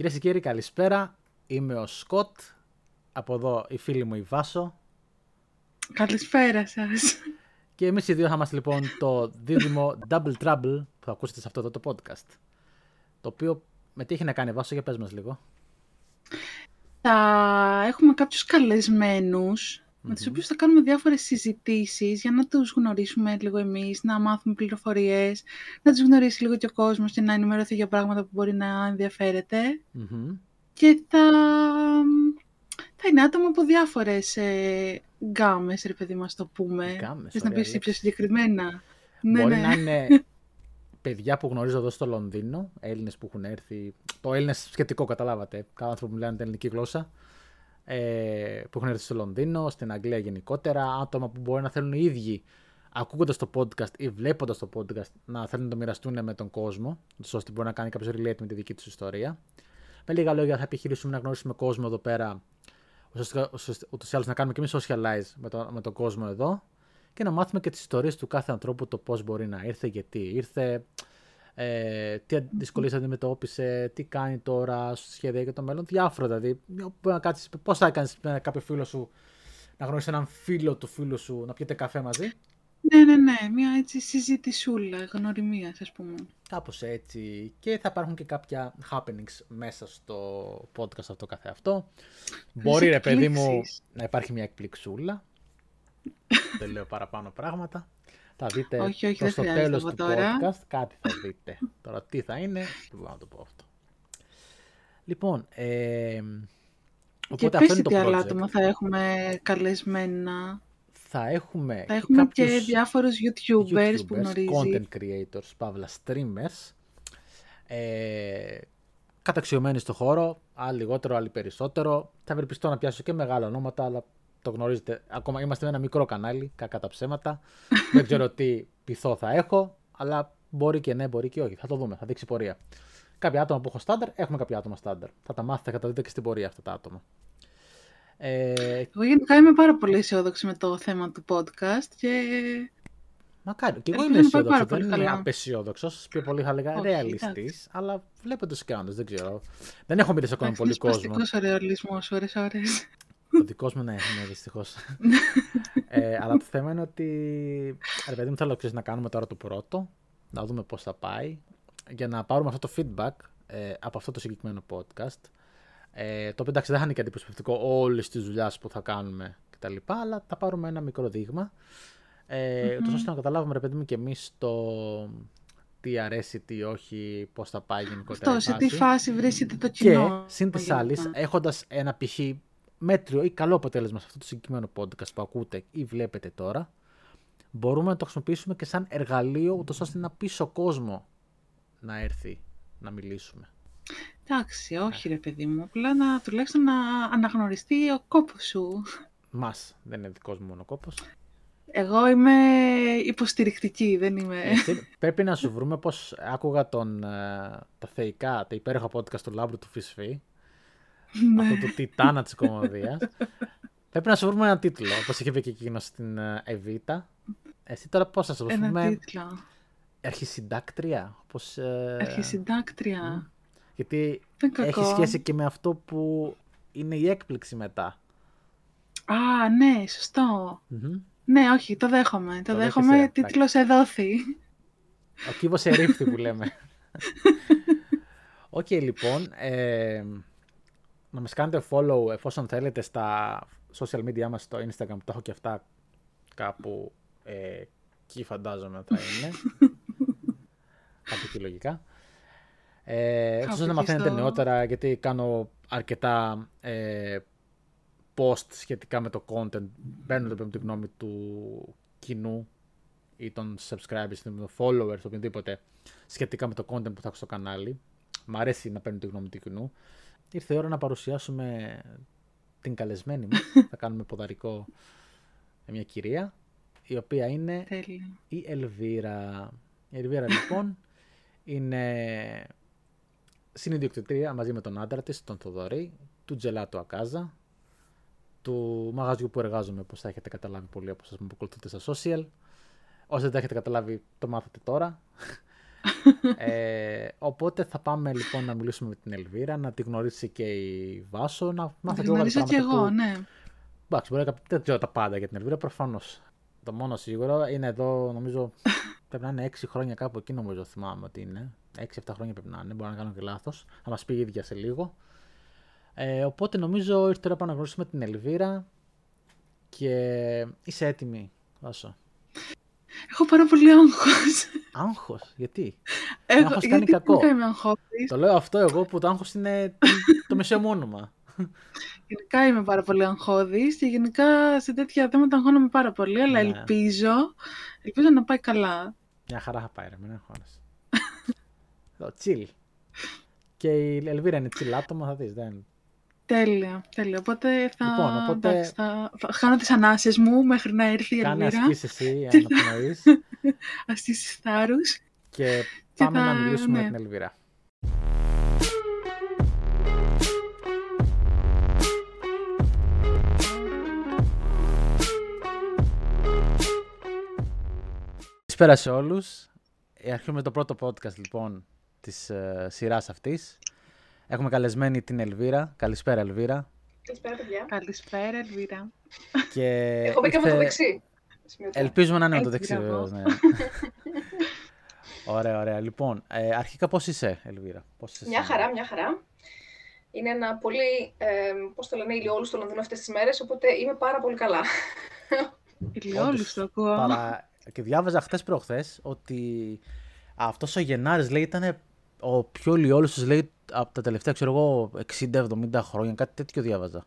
Κυρίες και κύριοι, καλησπέρα. Είμαι ο Σκοτ. Από εδώ η φίλη μου η Βάσο. Καλησπέρα σας. Και εμείς οι δύο θα είμαστε λοιπόν το δίδυμο Double Trouble που θα ακούσετε σε αυτό εδώ το podcast. Το οποίο με τι έχει να κάνει Βάσο, για πες μας λίγο. Θα έχουμε κάποιους καλεσμένους με τους οποίους θα κάνουμε διάφορες συζητήσεις για να τους γνωρίσουμε λίγο εμείς, να μάθουμε πληροφορίες, να τους γνωρίσει λίγο και ο κόσμος και να ενημερωθεί για πράγματα που μπορεί να ενδιαφέρεται. Και θα, θα είναι άτομα από διάφορες ε, γκάμες, ρε παιδί μας το πούμε. Γκάμες, Θες να ωραία πεις πιο συγκεκριμένα. Ναι, Μπορεί ναι. να είναι παιδιά που γνωρίζω εδώ στο Λονδίνο, Έλληνες που έχουν έρθει. Το Έλληνες σχετικό, καταλάβατε. Κάποιοι άνθρωποι που μιλάνε την ελληνική γλώσσα. Ε, που έχουν έρθει στο Λονδίνο, στην Αγγλία γενικότερα. Άτομα που μπορεί να θέλουν οι ίδιοι, ακούγοντας το podcast ή βλέποντας το podcast, να θέλουν να το μοιραστούν με τον κόσμο, ώστε μπορεί να κάνει κάποιος relate με τη δική τους ιστορία. Με λίγα λόγια, θα επιχειρήσουμε να γνωρίσουμε κόσμο εδώ πέρα, ούτως ή άλλως να κάνουμε και εμείς socialize με, το, με τον κόσμο εδώ και να μάθουμε και τις ιστορίες του κάθε ανθρώπου, το πώς μπορεί να ήρθε, γιατί ήρθε, ε, τι δυσκολίε αντιμετώπισε, τι κάνει τώρα, σχέδια για το μέλλον. Διάφορα δηλαδή. Μπορεί να κάτσεις, πώς θα έκανε με κάποιο φίλο σου να γνωρίσεις έναν φίλο του φίλου σου να πιείτε καφέ μαζί; Ναι, ναι, ναι. Μια έτσι συζητησούλα γνωριμία, ας πούμε. Κάπως έτσι. Και θα υπάρχουν και κάποια happenings μέσα στο podcast αυτό καθε αυτό. Μπορεί ρε παιδί μου εκπλήξεις. να υπάρχει μια εκπληξούλα. Δεν λέω παραπάνω πράγματα. Θα δείτε Όχι, όχι, προς δεν το χρειάζεται τέλος από του τώρα. podcast κάτι θα δείτε. τώρα τι θα είναι, δεν μπορώ να το πω αυτό. Λοιπόν, ε, Και οπότε πες αυτό είναι τι το άλλα project. άτομα θα έχουμε καλεσμένα. Θα έχουμε, Θα έχουμε και κάποιους διάφορους YouTubers, που γνωρίζει. content creators, παύλα streamers, ε, καταξιωμένοι στο χώρο, άλλοι λιγότερο, άλλοι περισσότερο. Θα ευελπιστώ να πιάσω και μεγάλα ονόματα, αλλά το γνωρίζετε. Ακόμα είμαστε με ένα μικρό κανάλι, κακά τα ψέματα. Δεν ξέρω τι πειθό θα έχω, αλλά μπορεί και ναι, μπορεί και όχι. Θα το δούμε, θα δείξει πορεία. Κάποια άτομα που έχω στάνταρ, έχουμε κάποια άτομα στάνταρ. Θα τα μάθετε, θα τα δείτε και στην πορεία αυτά τα άτομα. Ε, Εγώ γενικά είμαι πάρα πολύ αισιόδοξη με το θέμα του podcast και Μακάρι. Και εγώ Ελπίζω είμαι να πάει αισιόδοξο. πάρα Δεν πολύ είμαι καλά. απεσιόδοξος. Πιο πολύ θα έλεγα Όχι, ρεαλιστής. εντάξει. Αλλά βλέπετε τους κάνοντε, δεν ξέρω. Δεν έχω μιλήσει ακόμα με πολύ κόσμο. Πλαστικός ο ρεαλισμός, ώρες ώρες. Ο δικός μου, ναι, ναι, δυστυχώς. ε, αλλά το θέμα είναι ότι. Ρε παιδί μου, θέλω ξέρεις, να κάνουμε τώρα το πρώτο. Να δούμε πώς θα πάει. Για να πάρουμε αυτό το feedback ε, από αυτό το συγκεκριμένο podcast. Ε, το οποίο εντάξει δεν θα είναι και αντιπροσωπευτικό όλης της δουλειάς που θα κάνουμε κτλ. Αλλά θα πάρουμε ένα μικρό δείγμα. Ε, ούτως ώστε να καταλάβουμε, ρε παιδί μου, και εμείς το τι αρέσει, τι όχι, πώς θα πάει γενικότερα. Αυτό, η σε τι φάση. φάση βρίσκεται το Και κοινό. συν της γενικά. άλλης, έχοντας ένα π.χ. μέτριο ή καλό αποτέλεσμα σε αυτό το συγκεκριμένο podcast που ακούτε ή βλέπετε τώρα, μπορούμε να το χρησιμοποιήσουμε και σαν εργαλείο, ούτως ώστε να πείσει ο κόσμο να έρθει να μιλήσουμε. Εντάξει, όχι ρε παιδί μου, απλά να, τουλάχιστον να αναγνωριστεί ο κόπος σου. Μας, δεν είναι δικός μου μόνο κόπος. Εγώ είμαι υποστηρικτική, δεν είμαι... πρέπει να σου βρούμε πώς άκουγα τον, ε, τα θεϊκά, τα υπέροχα podcast του Λάμπρου του Φυσφή. Ναι. αυτό το τιτάνα της κομμωδίας. Πρέπει να σου βρούμε ένα τίτλο, όπως είχε πει και εκείνος στην ε, Εβίτα. Εσύ τώρα πώς θα σου Ένα βρούμε. τίτλο. Αρχισυντάκτρια. Πώς, ε, Αρχισυντάκτρια. Γιατί Δεν κακό. έχει σχέση και με αυτό που είναι η έκπληξη μετά. Α, ναι, σωστό. Μμμ. Ναι, όχι, το δέχομαι. Το, Το δέχομαι, δέχεσαι, τίτλος εδόθη. Ο κύβος ερήφθη που λέμε. Οκ, λοιπόν. Ε, να μας κάνετε follow εφόσον θέλετε στα social media μας, στο Instagram, που τα έχω και αυτά κάπου ε, εκεί φαντάζομαι θα είναι. κάπου εκεί λογικά. Ε, Κάπου ώστε να εκεί μαθαίνετε στο- νεότερα, γιατί κάνω αρκετά ε, post σχετικά με το content. Παίρνω το τη γνώμη του κοινού ή των subscribers, των followers, οποιοδήποτε, σχετικά με το content που θα έχω στο κανάλι. Μ' αρέσει να παίρνω τη γνώμη του κοινού. Ήρθε η ώρα να παρουσιάσουμε την καλεσμένη μου. θα κάνουμε ποδαρικό με μια κυρία, η οποία είναι Τέλεια. η Ελβίρα. Η Ελβίρα λοιπόν είναι συνειδιοκτητρία μαζί με τον άντρα της, τον Θοδωρή, του Τζελάτο Ακάζα, του μαγαζιού που εργάζομαι, όπως θα έχετε καταλάβει πολλοί από σας που ακολουθείτε στα social. Όσοι δεν τα έχετε καταλάβει, το μάθατε τώρα. Ε, οπότε θα πάμε λοιπόν να μιλήσουμε με την Ελβίρα, να τη γνωρίσει και η Βάσο, να μάθω Τη γνωρίζω και εγώ, που... ναι. Εντάξει, μπορεί να δεν ξέρω τα πάντα για την Ελβίρα, προφανώς. Το μόνο σίγουρο είναι εδώ, νομίζω, πρέπει να είναι 6 χρόνια κάπου εκεί, νομίζω θυμάμαι ότι είναι. 6-7 χρόνια πρέπει να είναι, μπορεί να κάνω και λάθος. Θα μας πει η ίδια σε λίγο. Ε, οπότε νομίζω ήρθε τώρα να γνωρίσουμε την Ελβίρα και είσαι έτοιμη, Βάσο; Έχω πάρα πολύ άγχος. Άγχος, γιατί; Έχω, άγχος γιατί κάνει κακό. γενικά είμαι αγχώδης. Το λέω αυτό εγώ που το άγχος είναι το μεσαίο μου όνομα. Γενικά είμαι πάρα πολύ αγχώδης και γενικά σε τέτοια θέματα αγχώνομαι πάρα πολύ, αλλά Ναι. ελπίζω, ελπίζω να πάει καλά. Μια χαρά θα πάει, ρε, μην αγχώνεσαι. Το chill. Και η Ελβίρα είναι chill άτομα, θα δεις, δεν... Τέλεια, τέλεια. Οπότε θα, Λοιπόν, οπότε- εντάξει, θα, θα χάνω τις ανάσες μου μέχρι να έρθει η Κάνε Ελβίρα. ασκήσεις εσύ, αναπνοείς Αστήσεις θάρρους. και Και πάμε θα- να μιλήσουμε ναι. με την Ελβίρα. Καλησπέρα σε όλους. Ε, Αρχίζουμε το πρώτο podcast λοιπόν της ε, σειράς αυτής. Έχουμε καλεσμένη την Ελβίρα. Καλησπέρα Ελβίρα. Καλησπέρα, παιδιά. Καλησπέρα, Ελβίρα. Και Εγώ μπήκα με το ήρθε- δεξί. Σημειωτά. Ελπίζουμε να είναι με το Έτσι, δεξί μπράβο. βεβαίως, ναι. ωραία, ωραία. Λοιπόν, ε, αρχικά πώς είσαι Ελβίρα. Πώς είσαι; Μια σήμερα; χαρά, μια χαρά. Είναι ένα πολύ, ε, πώς το λένε, ηλιόλου στο Λονδίνο αυτές τις μέρες, οπότε είμαι πάρα πολύ καλά. Ηλιόλους το ακούω. Παρα... Και διάβαζα χθες προχθές ότι αυτός ο Γενάρης λέει ήταν ο πιο λιόλουσος λέει από τα τελευταία ξέρω εγώ 60-70 χρόνια, κάτι τέτοιο διάβαζα.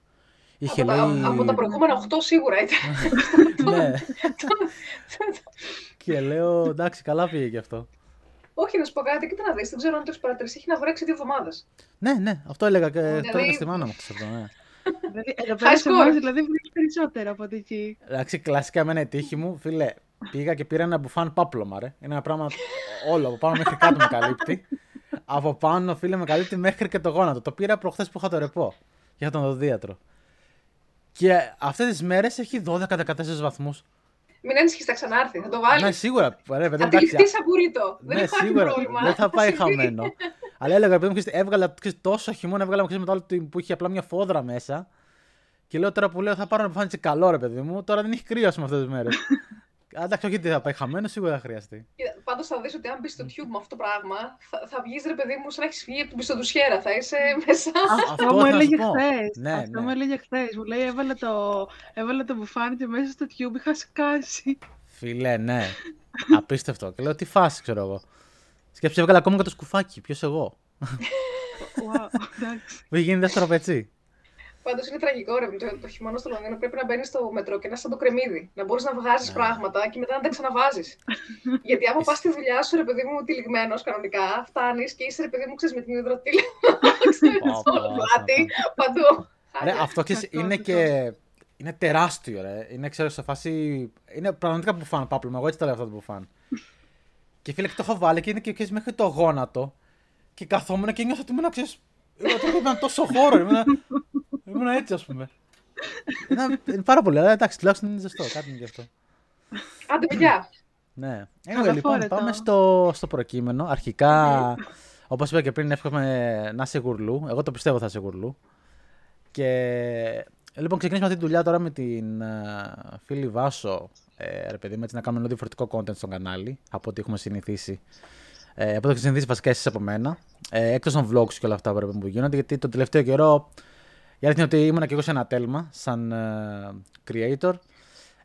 Είχε από, λέει... τα, από τα προηγούμενα 8 σίγουρα ήταν. ναι. και λέω εντάξει καλά πήγε και αυτό. Όχι, να σου πω κάτι, κοίτα να δεις, δεν ξέρω αν το έχεις παρατηρήσει, έχει να βρέξει δύο εβδομάδες. Ναι, ναι, αυτό έλεγα και Δηλαδή- το έλεγα στη μάνα μου χθες αυτό, ναι. Δηλαδή, εδώ πέρα σε score. εμάς, δηλαδή βλέπεις περισσότερο από ότι εκεί. Εντάξει, κλασικά εμένα η τύχη μου, φίλε, πήγα και πήρα ένα μπουφάν πάπλωμα, ρε. Είναι ένα πράγμα όλο, από πάνω μέχρι κάτω με καλύπτει. Από πάνω, φίλε, με καλύπτει μέχρι και το γόνατο. Το πήρα προχθές που είχα το ρεπό για τον οδοντίατρο. Και αυτές τις μέρες έχει 12-14 βαθμούς. Μην ανησυχείς, θα ξανάρθει, θα το βάλεις. Ναι, σίγουρα. Ρε, παιδί, θα εντάξει, τυλιχτεί σαν μπουρίτο. δεν ναι, υπάρχει σίγουρα. πρόβλημα. Δεν θα πάει συμβεί. χαμένο. Αλλά έλεγα, παιδί μου, ξέρεις, έβγαλα ξέρεις, τόσο χειμώνα, έβγαλα ξέρεις, με το άλλο του- που είχε απλά μια φόδρα μέσα. Και λέω τώρα που λέω θα πάρω να φάνηκε καλό, ρε παιδί μου. Τώρα δεν έχει κρύο με αυτές τις μέρες. Εντάξει, όχι ότι θα πάει χαμένος, σίγουρα θα χρειαστεί. Κοίτα, Πάντως θα δεις ότι αν μπεις στο tube με αυτό το πράγμα, θα, θα βγεις ρε παιδί μου σαν να έχεις φύγει από την πιστοτουσιέρα, θα είσαι μέσα. Αυτό ήθελα μου να σου έλεγε πω. χθες. Ναι, Αυτό ναι. μου έλεγε χθες. Μου λέει έβαλε το, έβαλε το μπουφάνι και μέσα στο tube είχα σκάσει. Φιλέ, ναι. Απίστευτο. Και λέω τι φάση, ξέρω εγώ. Σκέψη, έβγαλα ακόμα και το σκουφάκι. Ποιος εγώ. Wow, εντάξει. Που έχει γίνει δεύτερο πετσί. Πάντως είναι τραγικό ρε. Το, το χειμώνα στο Λονδίνο πρέπει να μπαίνεις στο μετρό και να είσαι σαν το κρεμμύδι. Να μπορείς να βγάζεις Ναι. πράγματα και μετά να τα ξαναβάζεις. Γιατί άμα πας στη δουλειά σου, ρε παιδί μου, τυλιγμένος κανονικά, φτάνεις και είσαι ρε παιδί μου, ξέρεις με την υδροτήλη. Πω, στο όλο πω, πλάτη, πω. παντού. Ρε, αυτό ξέρεις, Κακό, είναι κακό. και. Είναι τεράστιο, ρε. Είναι, ξέρω, σε φάση. Είναι πραγματικά μπουφάν πάπλωμα. Εγώ έτσι το λέω αυτό το μπουφάν. και φίλε, και το έχω βάλει και είναι και ξέρεις, μέχρι το γόνατο. Και καθόμουν και νιώθω ότι ήμουν, ξέρεις, ήμουν, ότι ήμουν τόσο χώρο. Ήμουν, ήμουν έτσι, ας πούμε. Είναι, είναι πάρα πολύ, αλλά εντάξει, τουλάχιστον είναι ζεστό. Κάτι είναι γι' αυτό. Άντε, παιδιά. Ναι. Anyway, Καλά λοιπόν, φόρετο. πάμε στο, στο προκείμενο. Αρχικά, όπως είπα και πριν, εύχομαι να είσαι γουρλού. Εγώ το πιστεύω θα είσαι γουρλού. Και λοιπόν, ξεκινήσουμε αυτή τη δουλειά τώρα με την ε, φίλη Βάσο. Ε, ρε παιδί μου, έτσι να κάνουμε ένα διαφορετικό content στο κανάλι από ό,τι έχουμε συνηθίσει. Ε, από ό,τι έχετε συνηθίσει βασικά εσείς από μένα. Ε, Εκτός των vlogs και όλα αυτά ρε παιδί μου, που γίνονται, γιατί τον τελευταίο καιρό η αλήθεια είναι ότι ήμουν και εγώ σε ένα τέλμα σαν ε, creator.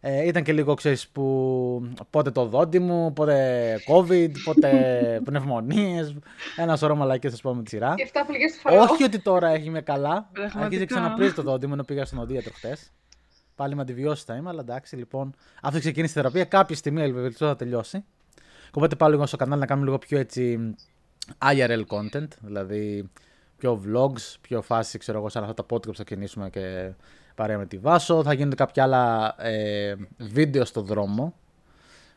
Ε, ήταν και λίγο, ξέρεις, που πότε το δόντι μου, πότε COVID, πότε πνευμονίες, ένας σωρό μαλακίες, θα σου πω με τη σειρά. Και 7 πληγέ του Φαραώ. Όχι ότι τώρα έχει με καλά. Πραγματικά. Αρχίζει και ξαναπρίζει το δόντι μου ενώ πήγα στον οδίατρο χτες. Πάλι με αντιβιώσεις θα είμαι, αλλά εντάξει λοιπόν. Αυτό ξεκίνησε η θεραπεία. Κάποια στιγμή ελπίζω θα τελειώσει. Οπότε πάω λίγο στο κανάλι να κάνουμε λίγο πιο έτσι IRL content. Δηλαδή πιο vlogs, πιο φάση, ξέρω εγώ, σαν αυτά τα podcast που θα κινήσουμε και παρέα με τη Βάσο. Θα γίνονται κάποια άλλα ε, βίντεο στο δρόμο.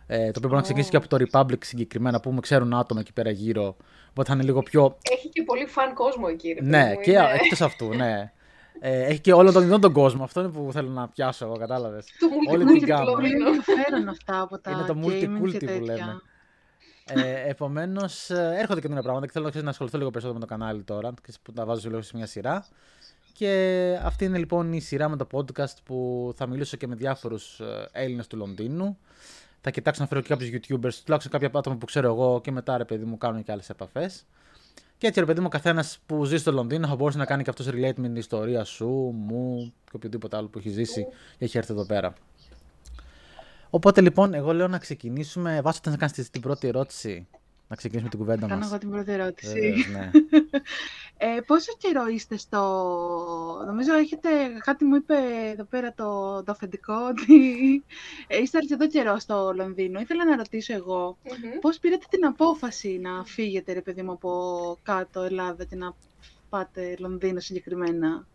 Ε, το οποίο μπορεί να ξεκινήσει και από το Republic συγκεκριμένα που με ξέρουν άτομα εκεί πέρα γύρω. Οπότε θα είναι λίγο πιο Έχει και πολύ φαν κόσμο εκεί. Ρε, παιδί ναι, μου, και είναι εκτός αυτού, ναι. Ε, έχει και όλο τον ειδών τον κόσμο. Αυτό είναι που θέλω να πιάσω εγώ, κατάλαβες. Το Όλη multi την γάμα. Πολύ Λονδίνο. ενδιαφέρον αυτά από τα Είναι το gaming multi-culti και που τέτοια. λέμε. Ε, Επομένως, έρχονται καινούργια πράγματα και θέλω ξέρεις, να ασχοληθώ λίγο περισσότερο με το κανάλι τώρα, που τα βάζω λίγο σε μια σειρά. Και αυτή είναι λοιπόν η σειρά με το podcast που θα μιλήσω και με διάφορους Έλληνες του Λονδίνου. Θα κοιτάξω να φέρω και κάποιους YouTubers, τουλάχιστον κάποια άτομα που ξέρω εγώ και μετά ρε παιδί μου κάνουν και άλλες επαφές. Και έτσι ρε παιδί μου, ο καθένας που ζει στο Λονδίνο θα μπορούσε να κάνει και αυτός relate με την ιστορία σου, μου και οποιοδήποτε άλλο που έχει ζήσει και έχει έρθει εδώ πέρα. Οπότε λοιπόν, εγώ λέω να ξεκινήσουμε. Βάσο, να κάνεις την πρώτη ερώτηση; Να ξεκινήσουμε την κουβέντα μας. Κάνω εγώ την πρώτη ερώτηση. Βεβαίως, ναι. ε, πόσο καιρό είστε στο... Νομίζω έχετε, κάτι μου είπε εδώ πέρα το, το αφεντικό, ότι είστε αρκετό καιρό στο Λονδίνο. Ήθελα να ρωτήσω εγώ, Μμμ. πώς πήρατε την απόφαση να φύγετε, ρε παιδί μου, από κάτω Ελλάδα και να πάτε Λονδίνο συγκεκριμένα;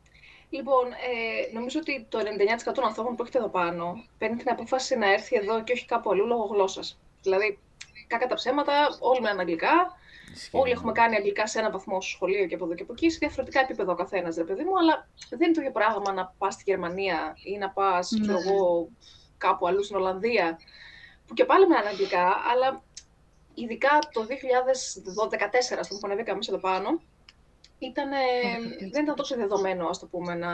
Λοιπόν, ε, νομίζω ότι το 99% των ανθρώπων που έχετε εδώ πάνω παίρνει την απόφαση να έρθει εδώ και όχι κάπου αλλού λόγω γλώσσας. Δηλαδή, κακά τα ψέματα, όλοι μιλάνε αγγλικά. Ισχύει. Όλοι έχουμε κάνει αγγλικά σε ένα βαθμό στο σχολείο και από εδώ και από εκεί, σε διαφορετικά επίπεδα ο καθένας, ρε παιδί μου, αλλά δεν είναι το ίδιο πράγμα να πας στη Γερμανία ή να πας, ξέρω Ναι. εγώ, κάπου αλλού στην Ολλανδία, που και πάλι μιλάνε αγγλικά, αλλά ειδικά το 2014, στο που ανεβήκαμε μέσα εδώ πάνω, ήταν, δεν ήταν τόσο δεδομένο, ας το πούμε, να,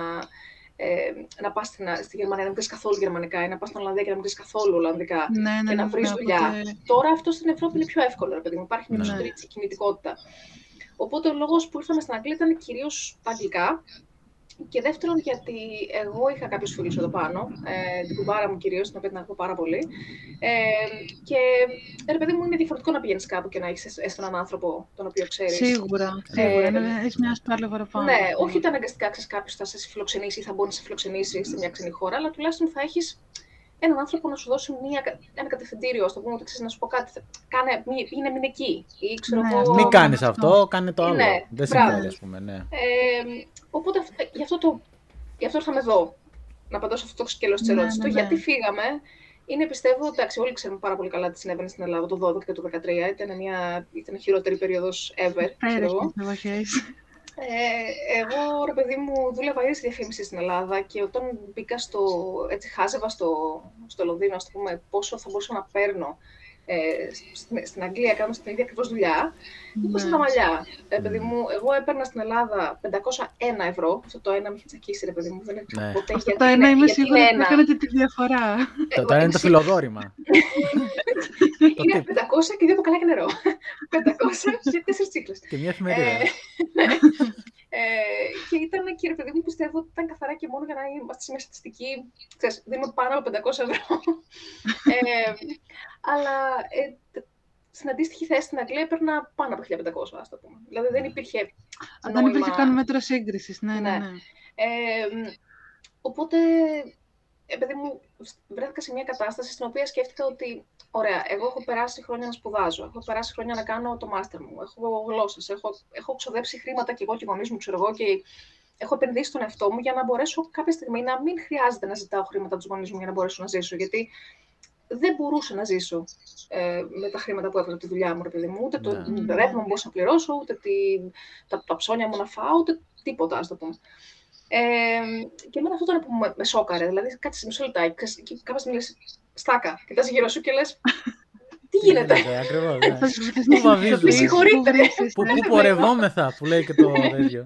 ε, να πας στην, στη Γερμανία να μην ξέρεις καθόλου γερμανικά ή να πας στην Ολλανδία και να μην ξέρεις καθόλου Ολλανδικά Ναι, ναι, και να ναι, βρεις ναι, δουλειά. οπότε- Τώρα αυτό στην Ευρώπη είναι πιο εύκολο, ρε παιδί μου. Υπάρχει μια Ναι. περισσότερη έτσι κινητικότητα. Οπότε ο λόγος που ήρθαμε στην Αγγλία ήταν κυρίως τα αγγλικά. Και δεύτερον, γιατί εγώ είχα κάποιου φίλου εδώ πάνω, ε, την κουμπάρα μου κυρίως, την οποία την ακούω πάρα πολύ. Ε, και ρε παιδί μου, είναι διαφορετικό να πηγαίνεις κάπου και να έχεις έστω έναν άνθρωπο τον οποίο ξέρεις. Σίγουρα, Ε, σίγουρα. Ναι, Έχεις μια ασφάλεια παραπάνω. Ναι, όχι ότι αναγκαστικά ξέρεις κάποιος θα σε φιλοξενήσει ή θα μπορεί να σε φιλοξενήσει σε μια ξένη χώρα, αλλά τουλάχιστον θα έχεις έναν άνθρωπο να σου δώσει μια, ένα κατευθυντήριο, ας το πούμε, ότι ξέρεις να σου πω κάτι. Κάνε, μη, είναι μην εκεί. Ή ξέρω Ναι, εγώ. Μην το- κάνεις αυτό. αυτό, κάνε το άλλο. Ναι, Δεν μπράβο. συμφέρει, ας πούμε, ναι. Ε, οπότε αυτό- γι' αυτό, το, γι αυτό ήρθαμε εδώ. Να απαντήσω αυτό το σκέλος της Ναι, ερώτησης. ναι, Το ναι. γιατί φύγαμε είναι πιστεύω, εντάξει, όλοι ξέρουμε πάρα πολύ καλά τι συνέβαινε στην Ελλάδα το 12 και το 13. Ήταν μια ήταν η χειρότερη περίοδος ever. ξέρω εγώ. Πέρασε, εποχές. Ε, εγώ, ρε παιδί μου, δούλευα ήδη στη διαφήμιση στην Ελλάδα και όταν μπήκα στο, έτσι χάζευα στο, στο Λονδίνο, ας το πούμε, πόσο θα μπορούσα να παίρνω ε, στην, στην Αγγλία κάνοντας την ίδια ακριβώς δουλειά, είπα στα Ναι. μαλλιά. Ε, παιδί μου, εγώ έπαιρνα στην Ελλάδα 501 ευρώ, αυτό το ένα με είχε τσακίσει, ρε παιδί μου, δεν έπρεπε Ναι. ποτέ Αυτό γιατί το ένα είναι- είμαι γιατί σίγουρη είναι ότι ένα. έκανε και τη διαφορά. Ε, Το τώρα είναι το εσύ- φιλοδόρημα. Είναι τύπο. 500 και δύο μπουκαλιά και νερό. 500 και τέσσερις τσίκλες. Και μια εφημερίδα. Ε, ε, και ήταν και ρε παιδί μου, πιστεύω ότι ήταν καθαρά και μόνο για να είμαστε σε μια στατιστική. Ξέρεις, δίνουμε πάνω από 500 ευρώ. ε, αλλά ε, τ- στην αντίστοιχη θέση στην Αγγλία έπαιρνα πάνω από 1500, ας το πούμε. Δηλαδή δεν υπήρχε. Δεν νόημα. υπήρχε καν μέτρο σύγκρισης. Ναι, ναι, Ναι. ναι. Ε, οπότε, επειδή μου βρέθηκα σε μια κατάσταση στην οποία σκέφτηκα ότι, ωραία, εγώ έχω περάσει χρόνια να σπουδάζω, έχω περάσει χρόνια να κάνω το μάστερ μου, έχω γλώσσες, έχω, έχω ξοδέψει χρήματα και εγώ και οι γονείς μου, ξέρω εγώ, και έχω επενδύσει στον εαυτό μου για να μπορέσω κάποια στιγμή να μην χρειάζεται να ζητάω χρήματα από τους γονείς μου για να μπορέσω να ζήσω, γιατί δεν μπορούσα να ζήσω ε, με τα χρήματα που έβγαλα από τη δουλειά μου, ρε παιδί μου. Ούτε το Ναι. ρεύμα μου μπορούσα να πληρώσω, ούτε τη, τα, τα ψώνια μου να φάω, ούτε τίποτα, ας το πούμε. Ε, και εμένα αυτό ήταν που με, με σόκαρε. Δηλαδή, κάτσε μισό λεπτάκι ξέρεις, και κάποια στιγμή λες, στάκα, κοιτάς γύρω σου και λες, τι γίνεται. Ακριβώς. ναι. Θα σου θες Πού να βαδίζουμε. συνειδητοποιήσεις Συγχωρείτε. πού βρίσκεσαι. Πού πού πορευόμεθα, που λέει και το τέτοιο.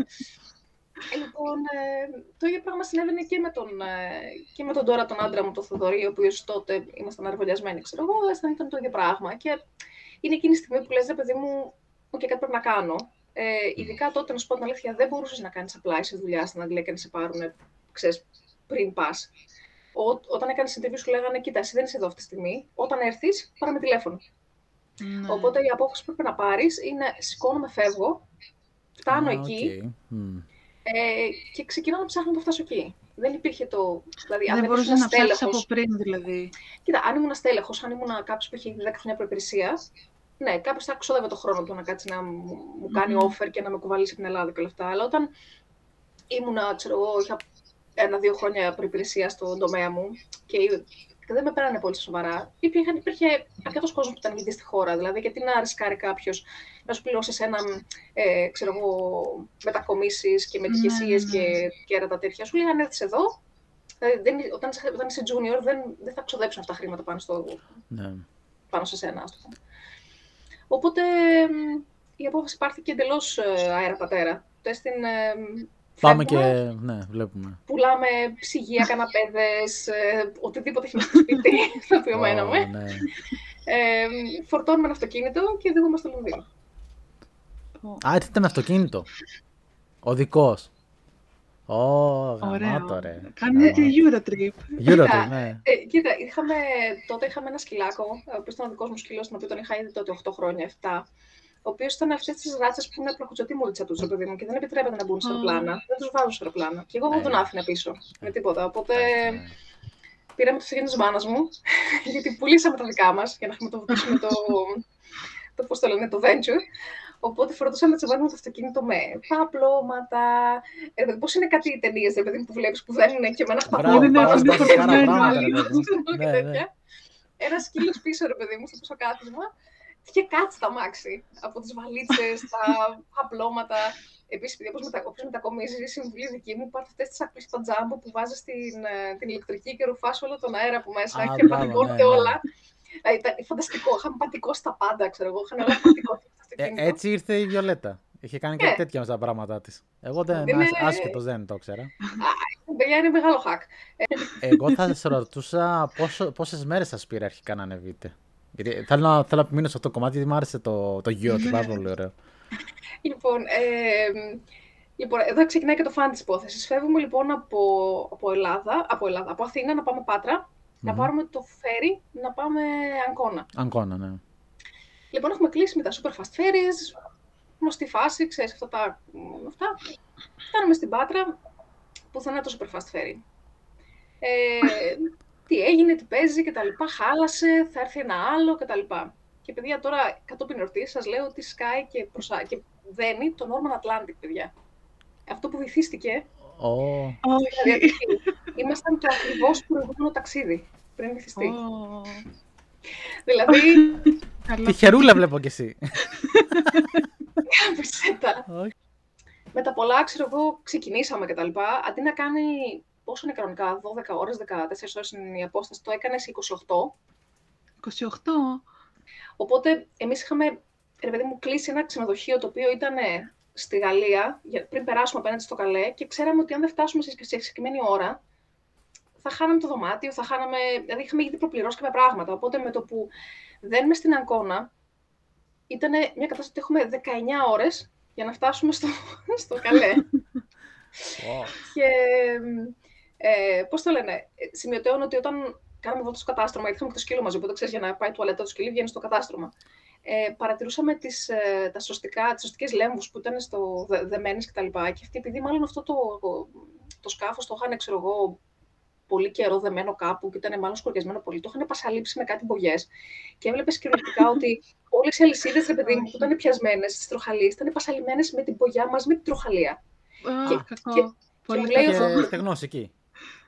Ε, λοιπόν, ε, το ίδιο πράγμα συνέβαινε και με, τον, ε, και με τον τώρα τον άντρα μου, τον Θοδωρή, ο οποίος τότε ήμασταν αρβολιασμένοι, ξέρω εγώ, αισθανόμουν ήταν το ίδιο πράγμα. Και είναι εκείνη η στιγμή που λες, ρε παιδί μου, «OK, κάτι πρέπει να κάνω. Ε, ειδικά τότε, να σου πω την αλήθεια, δεν μπορούσες να κάνεις απλά σε δουλειά στην Αγγλία και να σε πάρουν, ξέρεις, πριν πας. Όταν έκανες interview σου λέγανε, κοίτα, εσύ δεν είσαι εδώ αυτή τη στιγμή. Όταν έρθεις, πάρε με τηλέφωνο. Ναι. Οπότε η απόφαση που πρέπει να πάρεις είναι σηκώνομαι, φεύγω, φτάνω Α, εκεί, οκ. Μμ. ε, και ξεκινάω να ψάχνω να φτάσω εκεί. Δεν υπήρχε το. Δηλαδή, αν Δεν δεν μπορούσες ήμουν να ψάξεις στέλεχος- από πριν, δηλαδή. Κοίτα, αν ήμουν στέλεχος, αν ήμουν κάποιος που είχε ήδη 10 χρόνια προπηρεσία, ναι, κάποιο θα ξόδευε το χρόνο του να κάτσει να μου, μου κάνει Μμμ. offer και να με κουβαλήσει από την Ελλάδα και όλα αυτά. Αλλά όταν ήμουνα, ξέρω εγώ, είχα ένα-δύο χρόνια προπηρεσία στον τομέα μου και δεν με πέρανε πολύ στα σοβαρά. Υπήρχε, υπήρχε αρκετός κόσμος που ήταν ήδη στη χώρα. Δηλαδή, γιατί να ρισκάρει κάποιος να σου πληρώσει ένα, ε, ξέρω εγώ, μετακομίσεις και Ναι, μετηγεσίες ναι, ναι. και, και έρωτα τέτοια. Σου λέει, αν έρθεις εδώ, Δηλαδή, δεν, όταν, είσαι- όταν είσαι junior, δεν, δεν θα ξοδέψουν αυτά τα χρήματα πάνω, στο, Ναι. πάνω σε σένα, ας το πούμε. Οπότε η απόφαση πάρθηκε εντελώς αέρα πατέρα. Στην, Πάμε και. Ναι, βλέπουμε. Πουλάμε ψυγεία, καναπέδες, οτιδήποτε έχει στο σπίτι στο οποίο μέναμε. Ναι. Ε, φορτώνουμε ένα αυτοκίνητο και οδηγούμε στο Λονδίνο. Α, έτσι ήταν αυτοκίνητο; Οδικός. Ω, γαμάτο ρε. Κάνετε και Eurotrip. Eurotrip, ναι. Ε, κοίτα, είχαμε, τότε είχαμε ένα σκυλάκο, ο οποίος ήταν ο δικός μου σκύλος, τον οποίο τον είχα ήδη τότε 8 χρόνια, 7 ο οποίος ήταν αυτές τις ράτσες που είναι πλακουτσωτή μόλιτσα τους, παιδί μου, και δεν επιτρέπεται να μπουν σε αεροπλάνα. Δεν τους βάζουν σε αεροπλάνα. Και εγώ δεν τον άφηνα πίσω με τίποτα. Οπότε πήραμε το αυτοκίνητο της μάνας μου, γιατί πουλήσαμε τα δικά μας για να χρηματοδοτήσουμε το, το, πώς το λένε, το venture. Οπότε φορτώσαμε τη μου το αυτοκίνητο με παπλώματα. Ε, Πώς είναι κάτι οι ταινίες που βλέπεις που δεν είναι και με ένα τέτοια. Ένα σκύλο πίσω, ρε παιδί μου, στο πίσω κάθισμα είχε κάτσει τα μάξι από τις βαλίτσες, τα απλώματα. Επίσης, επειδή όπως μετακομίζεις, η συμβουλή δική μου πάρτε αυτές τις άκρε στο τζάμπο που βάζεις την, ε, την ηλεκτρική και ρουφά όλο τον αέρα από μέσα Α, και πατικώνται ναι, ναι. όλα. Ε, ήταν φανταστικό. Είχαμε πατικώσει τα πάντα, ξέρω εγώ. Είχαν όλα πατικό. Ε, έτσι ήρθε η Βιολέτα. Είχε κάνει κάτι τέτοια με τα πράγματά της. Εγώ δεν είναι άσχετος, δεν το ήξερα. Παιδιά είναι μεγάλο hack. Εγώ θα σας ρωτούσα πόσες μέρες σας πήρε αρχικά να ανεβείτε; Γιατί θέλω να, θέλω να επιμείνω σε αυτό το κομμάτι, γιατί μου άρεσε το, το γιο του, πάρα πολύ ωραίο. λοιπόν, ε, λοιπόν, εδώ ξεκινάει και το φαν της υπόθεσης. Φεύγουμε λοιπόν από, από, Ελλάδα, από Ελλάδα, από Αθήνα να πάμε Πάτρα, να πάρουμε το φέρι να πάμε Αγκώνα. Αγκώνα, ναι. Λοιπόν, έχουμε κλείσει με τα super fast ferries, γνωστή φάση, ξέρεις αυτά τα... Αυτά. Φτάνουμε στην Πάτρα, πουθενά το super fast ferry. Ε, τι έγινε, τι παίζει και τα λοιπά, χάλασε, θα έρθει ένα άλλο και τα λοιπά. Και παιδιά τώρα κατόπιν εορτής σας λέω ότι σκάει και, προσα... και δένει το Norman Atlantic, παιδιά. Αυτό που βυθίστηκε. Oh. Δηλαδή, ήμασταν το ακριβώς προηγούμενο ταξίδι πριν βυθιστεί. Oh. δηλαδή. Τυχερούλα βλέπω κι εσύ. τα. Με τα πολλά, ξέρω εγώ, ξεκινήσαμε και τα λοιπά. Αντί να κάνει πόσο είναι κανονικά, 12 ώρες, 14 ώρες είναι η απόσταση, το έκανε σε 28. 28. Οπότε εμείς είχαμε, ρε παιδί μου, κλείσει ένα ξενοδοχείο το οποίο ήταν στη Γαλλία, πριν περάσουμε απέναντι στο Καλέ και ξέραμε ότι αν δεν φτάσουμε σε συγκεκριμένη ώρα, θα χάναμε το δωμάτιο, θα χάναμε, δηλαδή είχαμε ήδη προπληρώσει κάποια πράγματα. Οπότε με το που δένουμε στην Αγκώνα, ήταν μια κατάσταση ότι έχουμε 19 ώρες για να φτάσουμε στο, στο Καλέ. Wow. Και ε, Πώς το λένε, σημειωτέων ότι όταν κάναμε βόλτα στο κατάστρωμα, είχαμε και το σκύλο μαζί, οπότε ξέρεις για να πάει τουαλέτα το σκύλο, βγαίνει στο κατάστρωμα. Ε, παρατηρούσαμε τις, ε, τα σωστικά, τις σωστικές λέμβους που ήταν στο δε, δεμένες και τα λοιπά. Και αυτοί, επειδή μάλλον αυτό το, το σκάφος το είχαν, ξέρω εγώ, πολύ καιρό δεμένο κάπου και ήταν μάλλον σκοριασμένο πολύ, το είχαν πασαλείψει με κάτι μπογιές. Και έβλεπες κυριολεκτικά ότι όλες οι αλυσίδες, ρε παιδί μου, που ήταν πιασμένες στις τροχαλίες, ήταν πασαλημένε με την μπογιά μας με την τροχαλία. Oh, και, κακό. και, πολύ και, και, εκεί